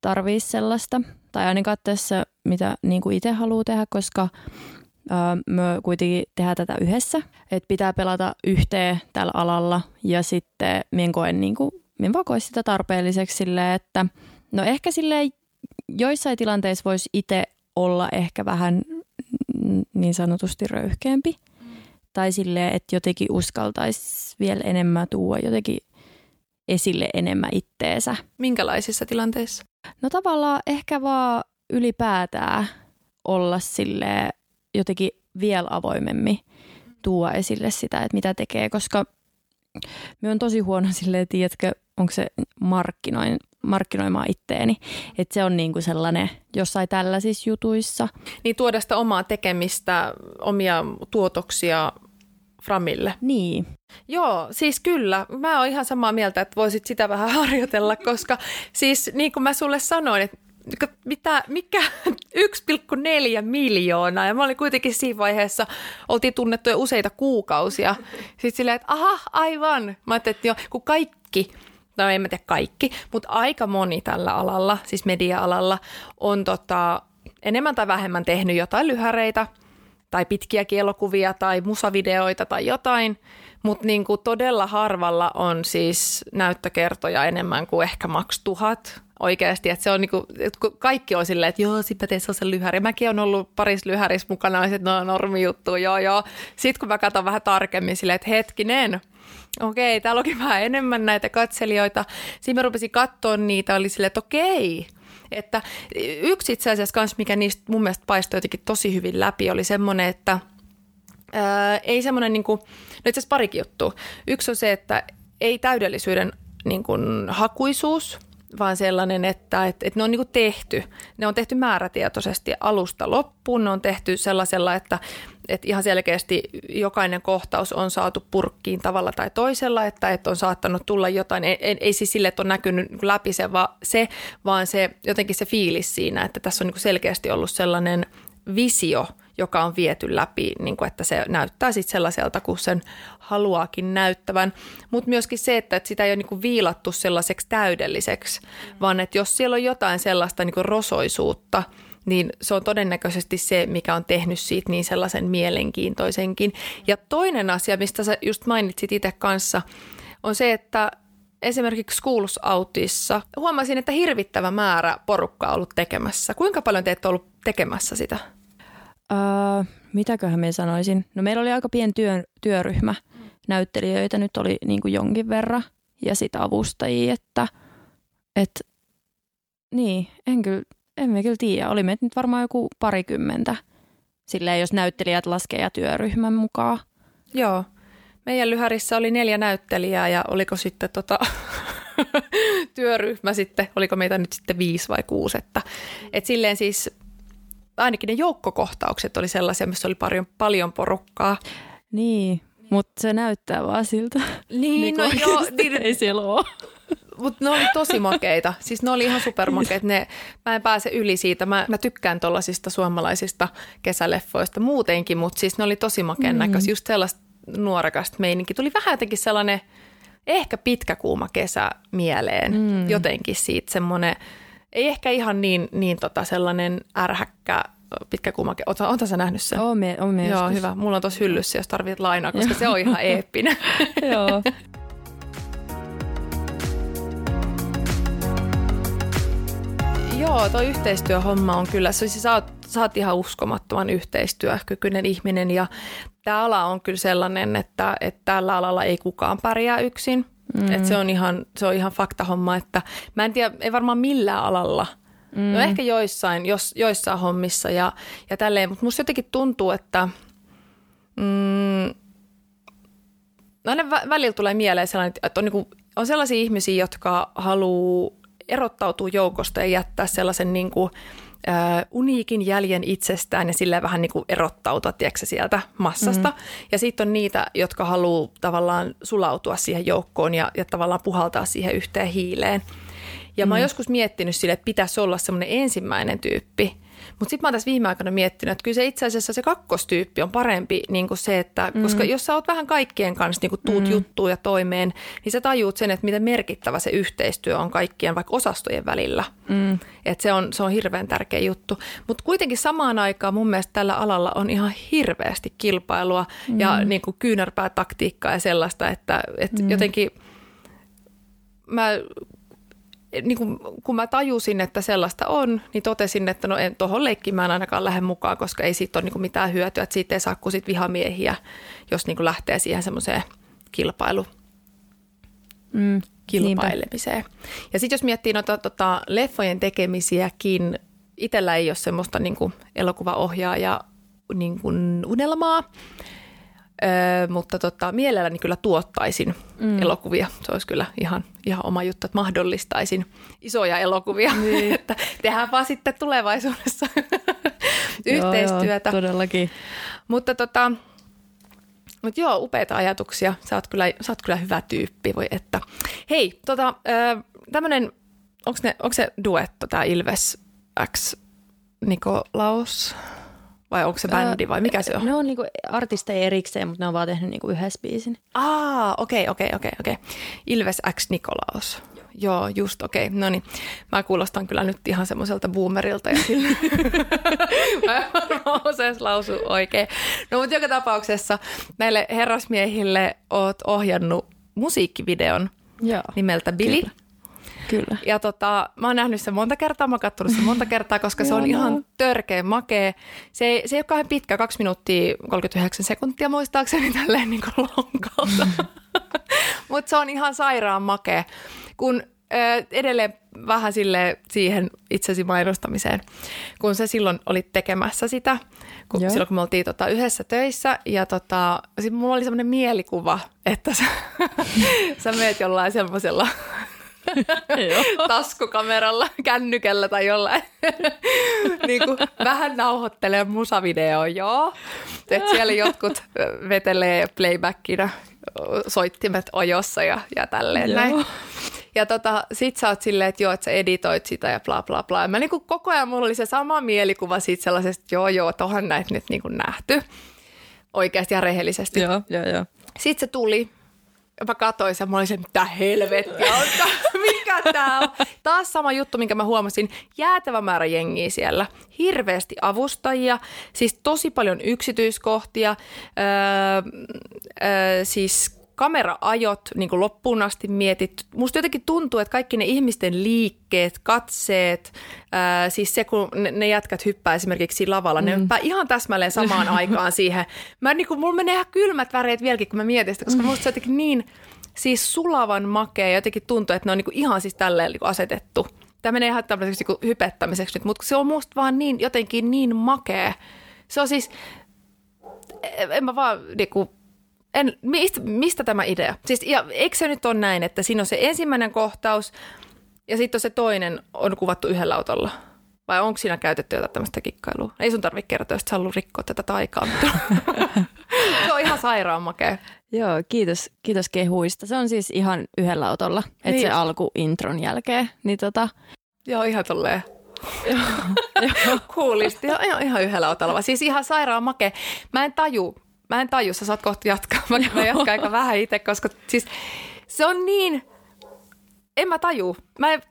tarvii sellaista. Tai ainakaan tässä, mitä niinku itse haluaa tehdä, koska me kuitenkin tehdään tätä yhdessä. Että pitää pelata yhteen tällä alalla ja sitten minä koen niin kuin, minä vaan koen sitä tarpeelliseksi silleen, että no ehkä silleen joissain tilanteissa voisi itse olla ehkä vähän niin sanotusti röyhkeämpi. Tai silleen, että jotenkin uskaltaisi vielä enemmän tuua jotenkin esille enemmän itteensä. Minkälaisissa tilanteissa? No tavallaan ehkä vaan ylipäätään olla sille jotenkin vielä avoimemmin tuo esille sitä, että mitä tekee, koska me on tosi huono silleen, tiedätkö, onko se markkinoin, markkinoimaan itteeni. Että se on niinku sellainen jossain tällaisissa jutuissa. Niin tuoda sitä omaa tekemistä, omia tuotoksia Framille. Niin. Joo, siis kyllä. Mä oon ihan samaa mieltä, että voisit sitä vähän harjoitella, koska siis niin kuin mä sulle sanoin, että mitä, mikä 1,4 miljoonaa. Ja mä olin kuitenkin siinä vaiheessa, oltiin tunnettu jo useita kuukausia. Sitten silleen, että aha, aivan. Mä ajattelin, että jo, kun kaikki, no en mä tiedä kaikki, mutta aika moni tällä alalla, siis media-alalla, on tota, enemmän tai vähemmän tehnyt jotain lyhäreitä tai pitkiä kielokuvia tai musavideoita tai jotain, mutta niin kuin todella harvalla on siis näyttökertoja enemmän kuin ehkä maks tuhat oikeasti, että se on niinku, että kaikki on silleen, että joo, sitten teet sellaisen lyhäri. Mäkin on ollut paris lyhärissä mukana, että no normi juttu, joo joo. Sitten kun mä katson vähän tarkemmin silleen, että hetkinen, okei, täällä onkin vähän enemmän näitä katselijoita. Siinä mä rupesin katsoa niitä, oli silleen, että okei, että yksi itse asiassa kans, mikä niistä mun mielestä paistoi jotenkin tosi hyvin läpi, oli semmoinen, että ää, ei semmoinen, niin kuin, no itse asiassa parikin juttu. Yksi on se, että ei täydellisyyden niin kuin, hakuisuus – vaan sellainen, että, että, että ne on niin kuin tehty. Ne on tehty määrätietoisesti alusta loppuun. Ne on tehty sellaisella, että, että ihan selkeästi jokainen kohtaus on saatu purkkiin tavalla tai toisella, että, että on saattanut tulla jotain. Ei, ei, ei siis sille, että on näkynyt läpi se, vaan se, vaan se jotenkin se fiilis siinä, että tässä on niin kuin selkeästi ollut sellainen visio – joka on viety läpi, niin kuin että se näyttää sitten sellaiselta, kun sen haluaakin näyttävän. Mutta myöskin se, että, että sitä ei ole niin kuin viilattu sellaiseksi täydelliseksi, mm. vaan että jos siellä on jotain sellaista niin kuin rosoisuutta, niin se on todennäköisesti se, mikä on tehnyt siitä niin sellaisen mielenkiintoisenkin. Ja toinen asia, mistä sä just mainitsit itse kanssa, on se, että esimerkiksi Schools Outissa huomasin, että hirvittävä määrä porukkaa on ollut tekemässä. Kuinka paljon te olette ollut tekemässä sitä? Uh, mitäköhän me sanoisin? No meillä oli aika pieni työ, työryhmä. Näyttelijöitä nyt oli niin kuin jonkin verran ja sitä avustajia, että et, niin, en kyllä, en me kyllä tiedä. Oli meitä nyt varmaan joku parikymmentä. Silleen, jos näyttelijät laskee ja työryhmän mukaan. Joo. Meidän lyhärissä oli neljä näyttelijää ja oliko sitten tota, työryhmä sitten, oliko meitä nyt sitten viisi vai kuusi. Että, et silleen siis ainakin ne joukkokohtaukset oli sellaisia, missä oli paljon, paljon porukkaa. Niin, mutta se näyttää vaan siltä. Niin, niin no joo. Niin, ei siellä ole. Mutta ne oli tosi makeita. Siis ne oli ihan supermakeita. Ne, mä en pääse yli siitä. Mä, mä tykkään tuollaisista suomalaisista kesäleffoista muutenkin, mutta siis ne oli tosi makeen mm. näköisiä. Just sellaista nuorekasta meininki. Tuli vähän jotenkin sellainen ehkä pitkä kuuma kesä mieleen. Mm. Jotenkin siitä semmoinen – ei ehkä ihan niin, niin tota sellainen ärhäkkä pitkä kuumake. Oletko sä nähnyt sen? Oon me, oon me Joo, joskus. hyvä. Mulla on tuossa hyllyssä, jos tarvitset lainaa, koska se on ihan eeppinen. Joo. Joo, tuo yhteistyöhomma on kyllä, siis sä oot, sä oot ihan uskomattoman yhteistyökykyinen ihminen ja tämä ala on kyllä sellainen, että, että tällä alalla ei kukaan pärjää yksin – Mm. Et se, on ihan, se on ihan faktahomma, että mä en tiedä, ei varmaan millään alalla. Mm. No ehkä joissain, jos, joissain hommissa ja, ja tälleen, mutta musta jotenkin tuntuu, että mm, no aina välillä tulee mieleen sellainen, että on, niin kuin, on sellaisia ihmisiä, jotka haluaa erottautua joukosta ja jättää sellaisen niin kuin, äh, uniikin jäljen itsestään ja silleen vähän niin kuin erottautua tiedätkö, sieltä massasta. Mm-hmm. Ja sitten on niitä, jotka haluaa tavallaan sulautua siihen joukkoon ja, ja tavallaan puhaltaa siihen yhteen hiileen. Ja mm. mä oon joskus miettinyt sille, että pitäisi olla semmoinen ensimmäinen tyyppi. Mutta sitten mä oon tässä viime aikoina miettinyt, että kyllä se itse asiassa se kakkostyyppi on parempi niin kuin se, että mm. koska jos sä oot vähän kaikkien kanssa niin kuin tuut mm. juttuun ja toimeen, niin sä tajuut sen, että miten merkittävä se yhteistyö on kaikkien vaikka osastojen välillä. Mm. Että se on, se on hirveän tärkeä juttu. Mutta kuitenkin samaan aikaan mun mielestä tällä alalla on ihan hirveästi kilpailua mm. ja niin kuin kyynärpäätaktiikkaa ja sellaista, että, että mm. jotenkin mä niin kun, kun mä tajusin, että sellaista on, niin totesin, että no en tuohon leikkiin mä en ainakaan lähde mukaan, koska ei siitä ole niin mitään hyötyä, että siitä ei saa kuin sit vihamiehiä, jos niin lähtee siihen semmoiseen kilpailu, mm, kilpailemiseen. Niinpä. Ja sitten jos miettii noita tota, leffojen tekemisiäkin, itsellä ei ole semmoista niin elokuvaohjaaja niin unelmaa, Öö, mutta tota, mielelläni kyllä tuottaisin mm. elokuvia. Se olisi kyllä ihan, ihan oma juttu, että mahdollistaisin isoja elokuvia. Niin. että tehdään vaan sitten tulevaisuudessa yhteistyötä. Joo, todellakin. Mutta tota, mutta joo, upeita ajatuksia. Sä oot kyllä, sä oot kyllä hyvä tyyppi, voi että. Hei, tota, tämmönen, onko se duetto, tämä Ilves X Nikolaus? Vai onko se bändi vai mikä se on? Ne on niinku artisteja erikseen, mutta ne on vaan tehnyt niinku yhdessä biisin. Aa, okei, okei, okei, okei. Ilves X Nikolaus. Joo, just okei. Okay. No niin, mä kuulostan kyllä nyt ihan semmoiselta boomerilta ja sille. mä en lausu oikein. No mutta joka tapauksessa näille herrasmiehille oot ohjannut musiikkivideon Joo, nimeltä Billy. Kyllä. Kyllä. Ja tota, mä oon nähnyt sen monta kertaa, mä oon katsonut sen monta kertaa, koska se on ihan törkeä makee. Se ei, se ei ole kauhean pitkä, 2 minuuttia 39 sekuntia muistaakseni tälleen niin kuin lonkalta. Mutta se on ihan sairaan makee. Kun ö, edelleen vähän sille siihen itsesi mainostamiseen, kun se silloin oli tekemässä sitä, kun, silloin kun me oltiin tota, yhdessä töissä ja tota, mulla oli semmoinen mielikuva, että sä, sä meet jollain semmoisella taskukameralla, kännykällä tai jollain. niin kuin vähän nauhoittelee musavideoa, joo. Et siellä jotkut vetelee playbackina soittimet ojossa ja, ja tälleen joo. näin. Ja tota, sit sä oot silleen, että joo, että sä editoit sitä ja bla bla bla. Ja mä niinku koko ajan mulla oli se sama mielikuva siitä sellaisesta, joo joo, tohon näitä nyt niinku nähty. Oikeasti ja rehellisesti. Joo, joo, joo. Sitten se tuli, mä katsoin sen, mä olin se, mitä helvettiä on, mikä tää on. Taas sama juttu, minkä mä huomasin, jäätävä määrä jengiä siellä, hirveästi avustajia, siis tosi paljon yksityiskohtia, öö, öö, siis kameraajot niin kuin loppuun asti mietitty. Musta jotenkin tuntuu, että kaikki ne ihmisten liikkeet, katseet, ää, siis se kun ne, ne jätkät hyppää esimerkiksi lavalla, mm. ne hyppää ihan täsmälleen samaan aikaan siihen. Mä niin kuin, mulla menee ihan kylmät väreet vieläkin, kun mä mietin sitä, koska musta se jotenkin niin siis sulavan makea, jotenkin tuntuu, että ne on niin kuin ihan siis tälleen niin kuin asetettu. Tämä menee ihan tämmöiseksi niin hypettämiseksi nyt, mutta se on musta vaan niin, jotenkin niin makea. Se on siis, en mä vaan niin kuin, en, mistä, mistä tämä idea? Siis, ja eikö se nyt ole näin, että siinä on se ensimmäinen kohtaus ja sitten se toinen on kuvattu yhdellä autolla? Vai onko siinä käytetty jotain tämmöistä kikkailua? Ei sun tarvitse kertoa, jos sä haluat rikkoa tätä taikaa. se on ihan sairaan makea. Joo, kiitos, kiitos kehuista. Se on siis ihan yhdellä autolla, että niin. se alku intron jälkeen. Niin tota... Joo, ihan tolleen Kuulisti. Ihan, ihan yhdellä otolla. Siis ihan sairaan makea. Mä en taju, Mä en taju, sä saat kohta jatkaa. Mä, mä jatkan aika vähän itse, koska siis se on niin, en mä taju. Mä en,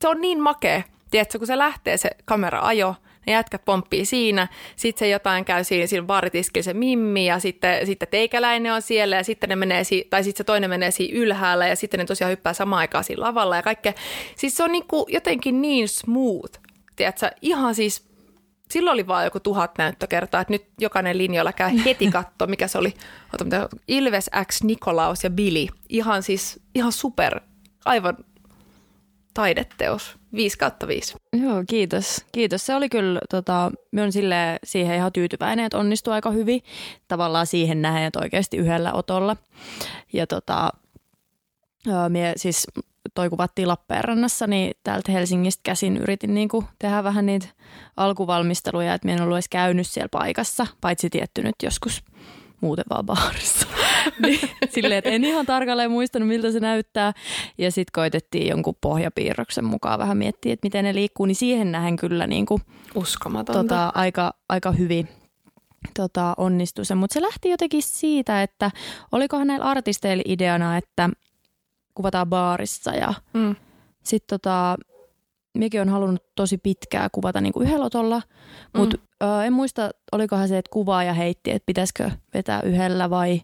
se on niin makea. Tiedätkö, kun se lähtee se kamera-ajo, ne jätkät pomppii siinä, sitten se jotain käy siinä, siinä baaritiskillä se mimmi ja sitten, sitten teikäläinen on siellä ja sitten ne menee, si- tai sitten se toinen menee siinä ylhäällä ja sitten ne tosiaan hyppää samaan aikaan siinä lavalla ja kaikkea. Siis se on niin kuin jotenkin niin smooth, tiedätkö, ihan siis silloin oli vain joku tuhat näyttökertaa, että nyt jokainen linjoilla käy heti katto, mikä se oli. Ota, Ilves X, Nikolaus ja Billy. Ihan siis, ihan super, aivan taideteos. 5 kautta 5. Joo, kiitos. Kiitos. Se oli kyllä, tota, mä on sille, siihen ihan tyytyväinen, että onnistui aika hyvin. Tavallaan siihen nähen, että oikeasti yhdellä otolla. Ja tota, Mie siis toi kuvattiin Lappeenrannassa, niin täältä Helsingistä käsin yritin niin kuin tehdä vähän niitä alkuvalmisteluja, että minä en ollut edes käynyt siellä paikassa, paitsi tietty nyt joskus muuten vaan baarissa. niin, silleen, että en ihan tarkalleen muistanut, miltä se näyttää. Ja sitten koitettiin jonkun pohjapiirroksen mukaan vähän miettiä, että miten ne liikkuu, niin siihen nähen kyllä niin kuin, Uskomatonta. tota, aika, aika hyvin tota, onnistui se. Mutta se lähti jotenkin siitä, että olikohan näillä artisteilla ideana, että kuvataan baarissa ja Mm. sitten tota, Miekin on halunnut tosi pitkää kuvata niin kuin yhdellä otolla, mutta mm. ö, en muista, olikohan se, että kuvaaja heitti, että pitäisikö vetää yhdellä vai,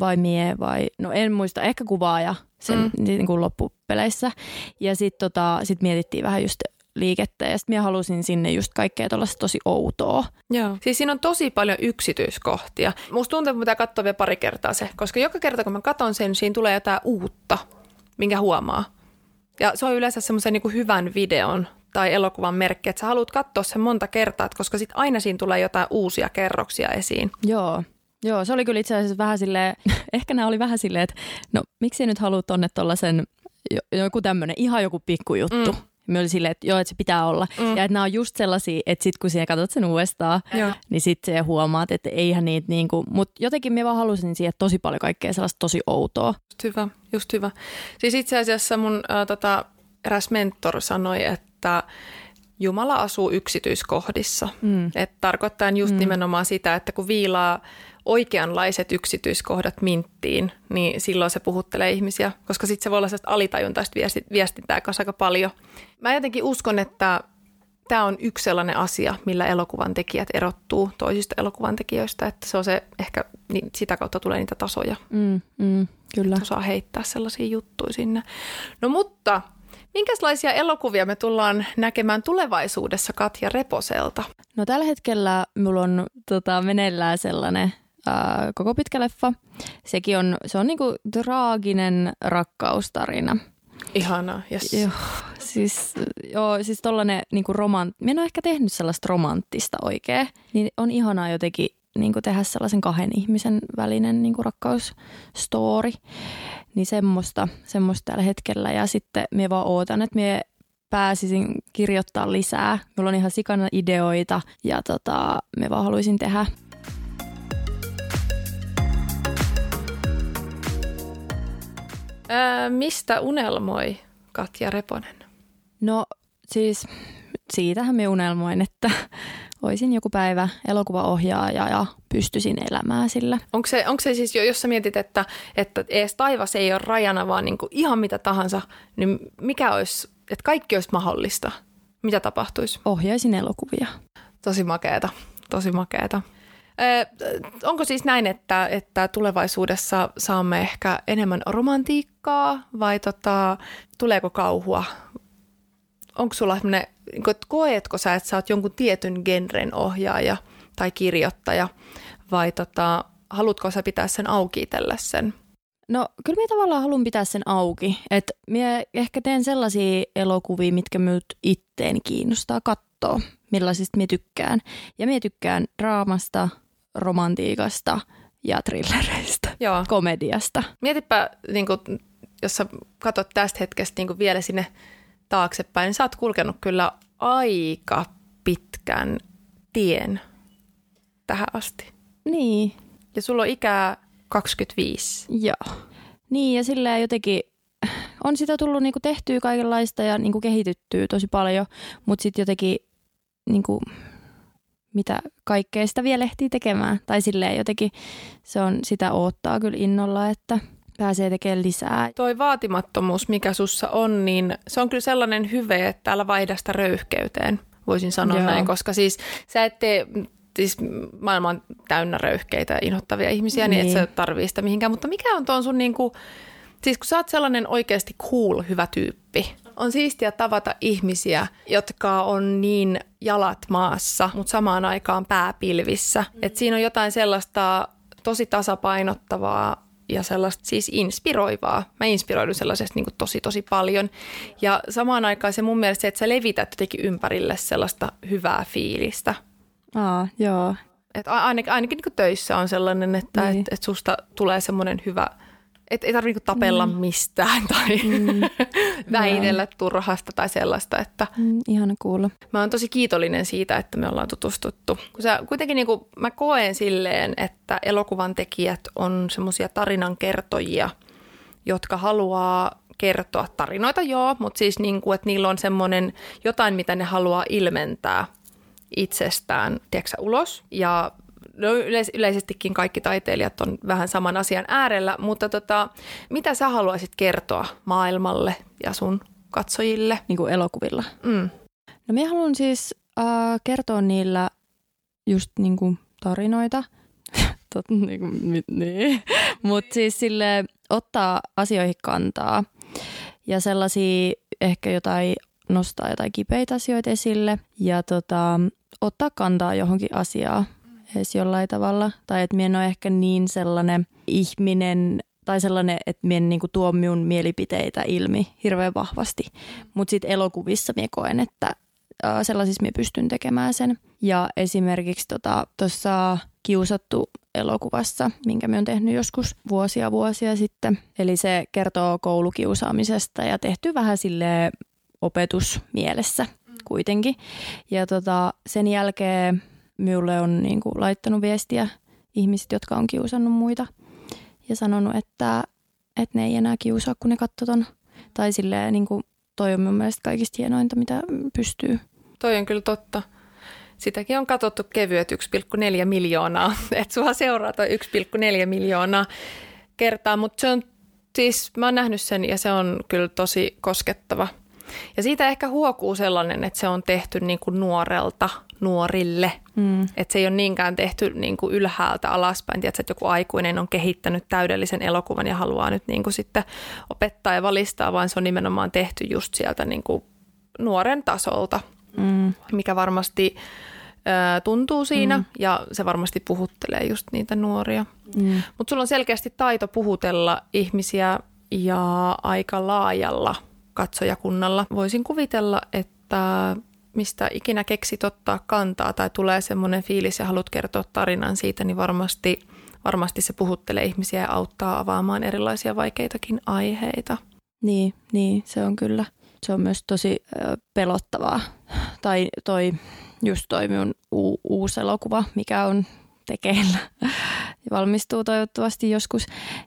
vai mie vai, no en muista, ehkä kuvaaja sen Mm. niin kuin loppupeleissä. Ja sitten tota, sit mietittiin vähän just liikettä ja sitten minä halusin sinne just kaikkea tuollaista tosi outoa. Joo. Siis siinä on tosi paljon yksityiskohtia. Musta tuntuu, että pitää katsoa vielä pari kertaa se, koska joka kerta kun mä katson sen, siinä tulee jotain uutta, minkä huomaa. Ja se on yleensä semmoisen niin hyvän videon tai elokuvan merkki, että sä haluat katsoa sen monta kertaa, koska sitten aina siinä tulee jotain uusia kerroksia esiin. Joo. Joo, se oli kyllä itse asiassa vähän silleen, ehkä nämä oli vähän silleen, että no miksi nyt haluat tonne tollasen jo- joku tämmöinen, ihan joku pikkujuttu. Mm. Me oli silleen, että joo, että se pitää olla. Mm. Ja että nämä on just sellaisia, että sit kun sinä katsot sen uudestaan, Joo. niin sitten se huomaat, että eihän niitä niinku, mutta jotenkin me vaan halusin siihen tosi paljon kaikkea sellaista tosi outoa. Just hyvä, just hyvä. Siis itse asiassa mun ä, tota, eräs mentor sanoi, että Jumala asuu yksityiskohdissa. Mm. Et tarkoittaa just mm. nimenomaan sitä, että kun viilaa oikeanlaiset yksityiskohdat minttiin, niin silloin se puhuttelee ihmisiä, koska sitten se voi olla sellaista alitajuntaista viesti- viestintää kanssa aika paljon. Mä jotenkin uskon, että tämä on yksi sellainen asia, millä elokuvan tekijät erottuu toisista elokuvan tekijöistä, että se on se ehkä, niin sitä kautta tulee niitä tasoja Mm, mm, kyllä. osaa heittää sellaisia juttuja sinne. No mutta, minkälaisia elokuvia me tullaan näkemään tulevaisuudessa Katja Reposelta? No tällä hetkellä mulla on tota, meneillään sellainen koko pitkä leffa. Sekin on, se on niinku traaginen rakkaustarina. Ihanaa, yes. Joo, siis, joo, siis tollanen niinku romant... Mä en ole ehkä tehnyt sellaista romanttista oikein. Niin on ihanaa jotenkin niinku tehdä sellaisen kahden ihmisen välinen niinku rakkausstory. Niin semmoista, semmoista tällä hetkellä. Ja sitten mä vaan ootan, että mä pääsisin kirjoittaa lisää. Mulla on ihan sikana ideoita ja tota, me vaan haluaisin tehdä Ää, mistä unelmoi Katja Reponen? No siis siitähän me unelmoin, että olisin joku päivä elokuvaohjaaja ja pystyisin elämään sillä. Onko se, onko se siis, jo- jos sä mietit, että, että ees taivas ei ole rajana, vaan niin kuin ihan mitä tahansa, niin mikä olisi, että kaikki olisi mahdollista? Mitä tapahtuisi? Ohjaisin elokuvia. Tosi makeeta, tosi makeeta. Onko siis näin, että, että tulevaisuudessa saamme ehkä enemmän romantiikkaa vai tota, tuleeko kauhua? Onko sulla sellainen, niin kuin, että koetko sä, että sä oot jonkun tietyn genren ohjaaja tai kirjoittaja vai tota, haluatko sä pitää sen auki itselle sen? No kyllä minä tavallaan haluan pitää sen auki. Että minä ehkä teen sellaisia elokuvia, mitkä minut itteen kiinnostaa katsoa, millaisista minä tykkään. Ja minä tykkään draamasta, romantiikasta ja thrillereistä, Joo. komediasta. Mietipä, niin kuin, jos sä katsot tästä hetkestä niin vielä sinne taaksepäin, niin sä oot kulkenut kyllä aika pitkän tien tähän asti. Niin, Ja sulla on ikää 25. Joo. Niin ja silleen jotenkin on sitä tullut niinku tehtyä kaikenlaista ja niinku kehityttyä tosi paljon, mutta sitten jotenkin niinku, mitä kaikkea sitä vielä ehtii tekemään. Tai silleen jotenkin se on, sitä oottaa kyllä innolla, että pääsee tekemään lisää. Toi vaatimattomuus, mikä sussa on, niin se on kyllä sellainen hyve, että täällä vaihdasta röyhkeyteen, voisin sanoa Joo. näin, koska siis sä et tee, siis maailma on täynnä röyhkeitä ja inhottavia ihmisiä, niin, niin Niin. et sä tarvii sitä mihinkään, mutta mikä on tuon sun niinku, siis kun sä oot sellainen oikeasti cool, hyvä tyyppi, on siistiä tavata ihmisiä, jotka on niin jalat maassa, mutta samaan aikaan pääpilvissä. Et siinä on jotain sellaista tosi tasapainottavaa ja sellaista siis inspiroivaa. Mä inspiroidun sellaisesta niin tosi tosi paljon. Ja samaan aikaan se mun mielestä se, että sä levität jotenkin ympärille sellaista hyvää fiilistä. Aa, joo. Et ainakin, ainakin niin töissä on sellainen, että Niin. et, et susta tulee semmoinen hyvä Et ei tarvitse niinku tapella Mm. mistään tai Mm. väitellä turhasta tai sellaista, että Mm, ihana kuulla. mä oon tosi kiitollinen siitä, että me ollaan tutustuttu. Kun sä, kuitenkin niin kuin mä koen silleen, että elokuvan tekijät on semmoisia tarinan kertojia, jotka haluaa kertoa tarinoita, joo, mutta siis niin kuin, että niillä on semmoinen jotain, mitä ne haluaa ilmentää itsestään, tiedätkö, ulos. Ja no yleis- yleisestikin kaikki taiteilijat on vähän saman asian äärellä, mutta tota, mitä sä haluaisit kertoa maailmalle ja sun katsojille? Niin kuin elokuvilla. Mm. No minä haluan siis äh, kertoa niillä just niin kuin tarinoita. Tot, niin kuin, niin. Mutta siis sille ottaa asioihin kantaa ja sellaisia ehkä jotain nostaa jotain kipeitä asioita esille ja tota, ottaa kantaa johonkin asiaan edes jollain tavalla. Tai että minä en ole ehkä niin sellainen ihminen tai sellainen, että minä en niinku tuo minun mielipiteitä ilmi hirveän vahvasti. Mutta sitten elokuvissa minä koen, että sellaisissa minä pystyn tekemään sen. Ja esimerkiksi tuossa kiusattu elokuvassa, minkä minä olen tehnyt joskus vuosia vuosia sitten. Eli se kertoo koulukiusaamisesta ja tehty vähän sille opetusmielessä kuitenkin. Ja tota, sen jälkeen minulle on niinku laittanut viestiä ihmiset, jotka on kiusannut muita ja sanonut, että, että ne ei enää kiusaa, kun ne katsoo ton. Tai silleen, niin kuin, toi on mun mielestä kaikista hienointa, mitä pystyy. Toi on kyllä totta. Sitäkin on katsottu kevyet 1,4 miljoonaa, että sua seuraa toi 1,4 miljoonaa kertaa, mutta se on siis, mä oon nähnyt sen ja se on kyllä tosi koskettava. Ja siitä ehkä huokuu sellainen, että se on tehty niin kuin nuorelta nuorille. Mm. Että se ei ole niinkään tehty niin kuin ylhäältä alaspäin. Tiedätkö, että joku aikuinen on kehittänyt täydellisen elokuvan ja haluaa nyt niin kuin sitten opettaa ja valistaa, vaan se on nimenomaan tehty just sieltä niin kuin nuoren tasolta Mm. mikä varmasti ö, tuntuu siinä mm. ja se varmasti puhuttelee just niitä nuoria. Mm. Mutta sulla on selkeästi taito puhutella ihmisiä ja aika laajalla katsojakunnalla. Voisin kuvitella, että mistä ikinä keksit ottaa kantaa tai tulee semmoinen fiilis ja haluat kertoa tarinan siitä, niin varmasti, varmasti se puhuttelee ihmisiä ja auttaa avaamaan erilaisia vaikeitakin aiheita. Niin, niin, se on kyllä. Se on myös tosi ö, pelottavaa. Tai toi, just toi minun u- uusi elokuva, mikä on tekeillä valmistuu toivottavasti joskus,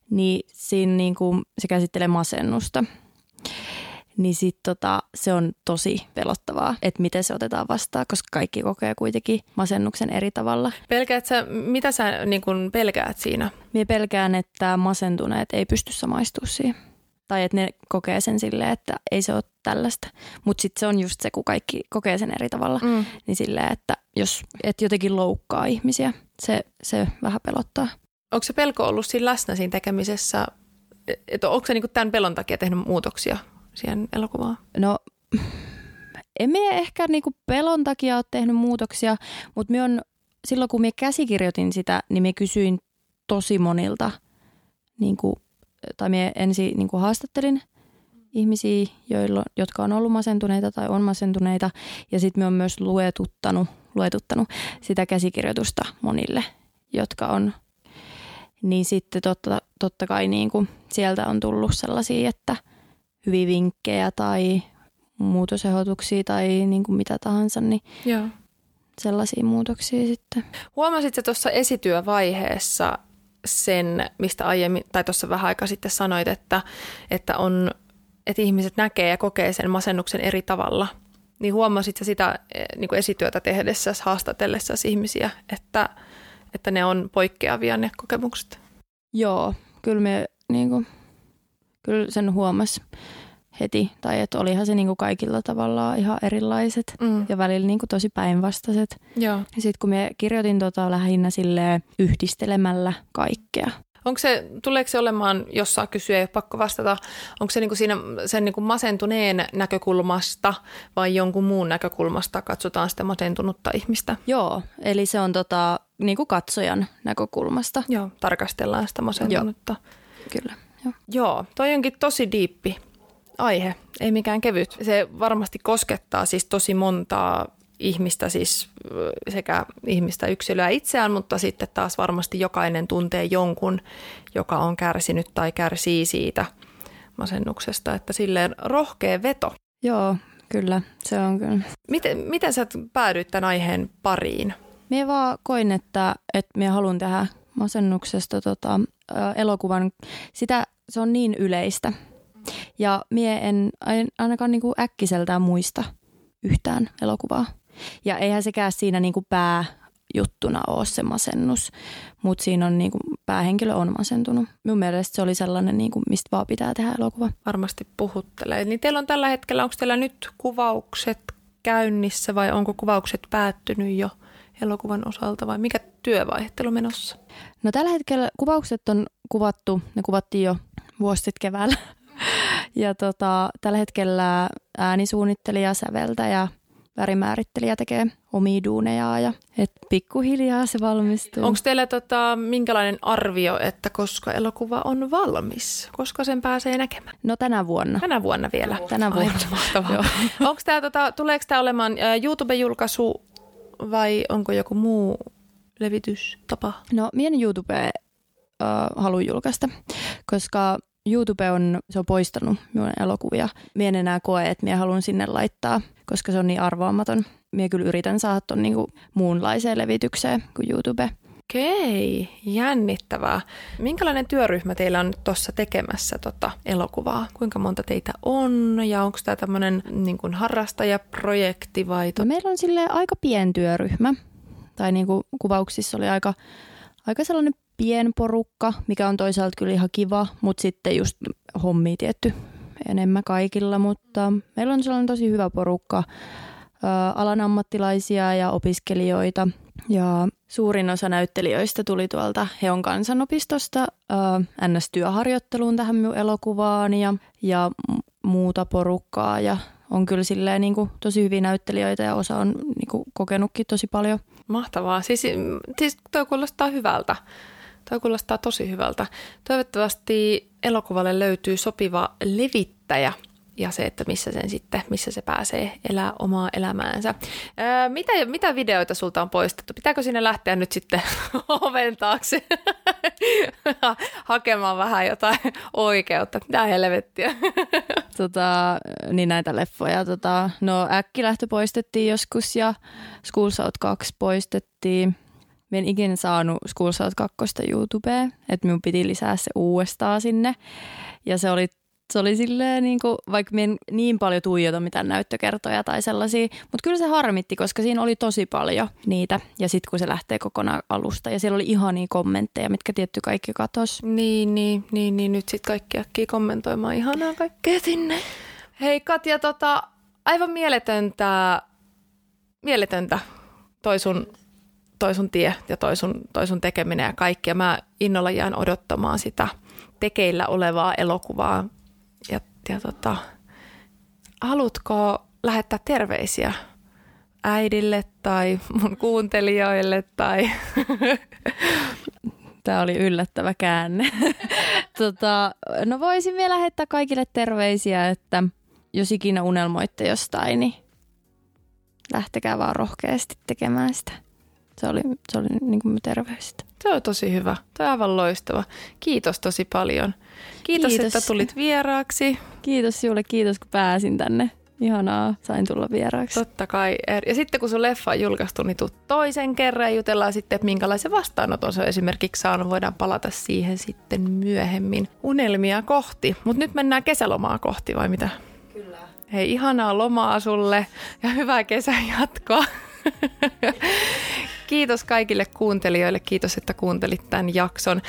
niin siinä niin kuin, se käsittelee masennusta. Niin sit tota, se on tosi pelottavaa, että miten se otetaan vastaan, koska kaikki kokee kuitenkin masennuksen eri tavalla. Pelkäät sä, mitä sä niin kun pelkäät siinä? Mie pelkään, että masentuneet ei pysty samaistumaan siihen. Tai että ne kokee sen silleen, että ei se ole tällaista. Mutta sitten se on just se, kun kaikki kokee sen eri tavalla. Mm. Niin silleen, että jos et jotenkin loukkaa ihmisiä, se, se vähän pelottaa. Onko se pelko ollut siinä läsnä siinä tekemisessä? Että onko se niin tämän pelon takia tehnyt muutoksia siihen elokuvaan? No, en me ehkä niinku pelon takia ole tehnyt muutoksia, mutta me on, silloin kun me käsikirjoitin sitä, niin me kysyin tosi monilta, niinku, tai me ensin niinku haastattelin ihmisiä, joilla, jotka on ollut masentuneita tai on masentuneita, ja sitten me on myös luetuttanut, luetuttanut sitä käsikirjoitusta monille, jotka on niin sitten totta, totta kai niin kuin sieltä on tullut sellaisia, että hyviä vinkkejä tai muutosehdotuksia tai niin kuin mitä tahansa, niin Joo. sellaisia muutoksia sitten. Huomasitko tuossa esityövaiheessa sen, mistä aiemmin, tai tuossa vähän aika sitten sanoit, että, että, on, että ihmiset näkee ja kokee sen masennuksen eri tavalla. Niin huomasitko sitä eh, niin kuin esityötä tehdessä, haastatellessa ihmisiä, että, että ne on poikkeavia ne kokemukset? Joo, kyllä me niin kuin, kyllä sen huomas heti, tai että olihan se niin kuin kaikilla tavalla ihan erilaiset Mm. ja välillä niin kuin tosi päinvastaiset. Joo. Ja sitten kun me kirjoitin tota lähinnä sille yhdistelemällä kaikkea. Onko se, tuleeko se olemaan, jos saa kysyä, ei ole pakko vastata, onko se niinku siinä sen niinku masentuneen näkökulmasta vai jonkun muun näkökulmasta katsotaan sitä masentunutta ihmistä? Joo, eli se on tota, niin kuin katsojan näkökulmasta. Joo, tarkastellaan sitä masentunutta. Kyllä, joo. Joo, toi onkin tosi diippi aihe, ei mikään kevyt. Se varmasti koskettaa siis tosi montaa ihmistä siis sekä ihmistä yksilöä itseään, mutta sitten taas varmasti jokainen tuntee jonkun, joka on kärsinyt tai kärsii siitä masennuksesta, että silleen rohkea veto. Joo, kyllä, se on kyllä. Miten, miten sä päädyit tämän aiheen pariin? Mie vaan koin, että, että minä haluan tehdä masennuksesta tota, elokuvan. Sitä, se on niin yleistä. Ja mie en ainakaan niinku äkkiseltään muista yhtään elokuvaa. Ja eihän sekään siinä niinku pääjuttuna ole se masennus, mutta siinä on niinku, päähenkilö on masentunut. Mun mielestä se oli sellainen, niinku, mistä vaan pitää tehdä elokuva. Varmasti puhuttelee. Niin teillä on tällä hetkellä, onko teillä nyt kuvaukset käynnissä vai onko kuvaukset päättynyt jo elokuvan osalta vai mikä työvaihtelu menossa? No tällä hetkellä kuvaukset on kuvattu, ne kuvattiin jo vuosi keväällä. Ja tota, tällä hetkellä äänisuunnittelija, säveltäjä, värimäärittelijä tekee omia duuneja ja et pikkuhiljaa se valmistuu. Onko teillä tota, minkälainen arvio, että koska elokuva on valmis? Koska sen pääsee näkemään? No tänä vuonna. Tänä vuonna vielä. Tänä vuonna. Aivan Onko tämä, tota, tuleeko tämä olemaan YouTube-julkaisu vai onko joku muu levitystapa? No, mien YouTube äh, haluan julkaista, koska YouTube on, se on poistanut minun elokuvia. Mie en enää koe, että minä haluan sinne laittaa, koska se on niin arvaamaton. Mie kyllä yritän saada tuon niinku muunlaiseen levitykseen kuin YouTube. Okei, jännittävää. Minkälainen työryhmä teillä on tuossa tekemässä tota elokuvaa? Kuinka monta teitä on ja onko tämä tämmöinen niin harrastajaprojekti vai? To- no meillä on sille aika pien työryhmä. Tai niin kuin kuvauksissa oli aika, aika sellainen pienporukka, mikä on toisaalta kyllä ihan kiva, mutta sitten just hommi tietty enemmän kaikilla, mutta meillä on sellainen tosi hyvä porukka alan ammattilaisia ja opiskelijoita. Ja suurin osa näyttelijöistä tuli tuolta Heon kansanopistosta NS-työharjoitteluun tähän minun elokuvaan ja, ja muuta porukkaa. Ja on kyllä silleen niin kuin tosi hyviä näyttelijöitä ja osa on niin kuin kokenutkin tosi paljon. Mahtavaa. Siis, siis toi kuulostaa hyvältä. Toi kuulostaa tosi hyvältä. Toivottavasti elokuvalle löytyy sopiva levittäjä ja se, että missä, sen sitten, missä se pääsee elää omaa elämäänsä. Ää, mitä, mitä videoita sulta on poistettu? Pitääkö sinne lähteä nyt sitten oven taakse hakemaan vähän jotain oikeutta? Mitä helvettiä? tota, niin näitä leffoja. Tota, no äkkilähtö poistettiin joskus ja Schools Out 2 poistettiin. Mä en ikinä saanut Schools Out 2 YouTubeen, että minun piti lisää se uudestaan sinne. Ja se oli se oli silleen, niin kuin, vaikka en niin paljon tuijota mitään näyttökertoja tai sellaisia, mutta kyllä se harmitti, koska siinä oli tosi paljon niitä. Ja sitten kun se lähtee kokonaan alusta ja siellä oli ihania kommentteja, mitkä tietty kaikki katos. Niin, niin, niin, niin nyt sitten kaikki äkkiä kommentoimaan ihanaa kaikkea sinne. Hei Katja, tota, aivan mieletöntä, mieletöntä toi sun, toi sun tie ja toi sun, toi sun tekeminen ja kaikki. Ja mä innolla jään odottamaan sitä tekeillä olevaa elokuvaa ja, ja tota, haluatko lähettää terveisiä äidille tai mun kuuntelijoille tai... Tämä oli yllättävä käänne. tota, no voisin vielä lähettää kaikille terveisiä, että jos ikinä unelmoitte jostain, niin lähtekää vaan rohkeasti tekemään sitä. Se oli, se oli niin kuin terveistä. Se on tosi hyvä. Tämä on aivan loistava. Kiitos tosi paljon. Kiitos, kiitos, että tulit vieraaksi. Kiitos sinulle, kiitos kun pääsin tänne. Ihanaa, sain tulla vieraaksi. Totta kai. Ja sitten kun sun leffa on julkaistu, niin tuu toisen kerran ja jutellaan sitten, että minkälaisen vastaanoton se on esimerkiksi saanut. Voidaan palata siihen sitten myöhemmin unelmia kohti. Mutta nyt mennään kesälomaa kohti vai mitä? Kyllä. Hei, ihanaa lomaa sulle ja hyvää kesän jatkoa. Kiitos kaikille kuuntelijoille. Kiitos, että kuuntelit tämän jakson.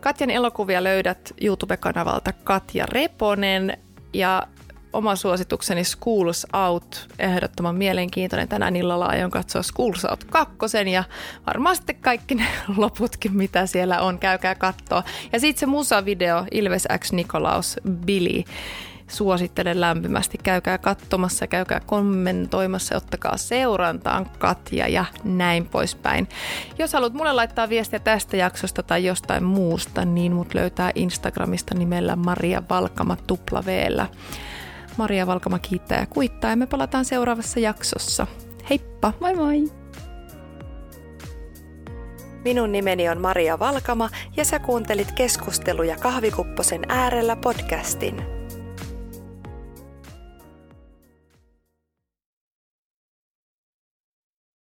Katjan elokuvia löydät YouTube-kanavalta Katja Reponen ja oma suositukseni Schools Out, ehdottoman mielenkiintoinen. Tänään illalla aion katsoa Schools Out 2 ja varmaan sitten kaikki ne loputkin, mitä siellä on. Käykää katsoa. Ja sitten se musavideo Ilves X Nikolaus Billy suosittelen lämpimästi. Käykää katsomassa, käykää kommentoimassa, ottakaa seurantaan Katja ja näin poispäin. Jos haluat mulle laittaa viestiä tästä jaksosta tai jostain muusta, niin mut löytää Instagramista nimellä Maria Valkama tupla Maria Valkama kiittää ja kuittaa ja me palataan seuraavassa jaksossa. Heippa! Moi moi! Minun nimeni on Maria Valkama ja sä kuuntelit keskusteluja kahvikupposen äärellä podcastin.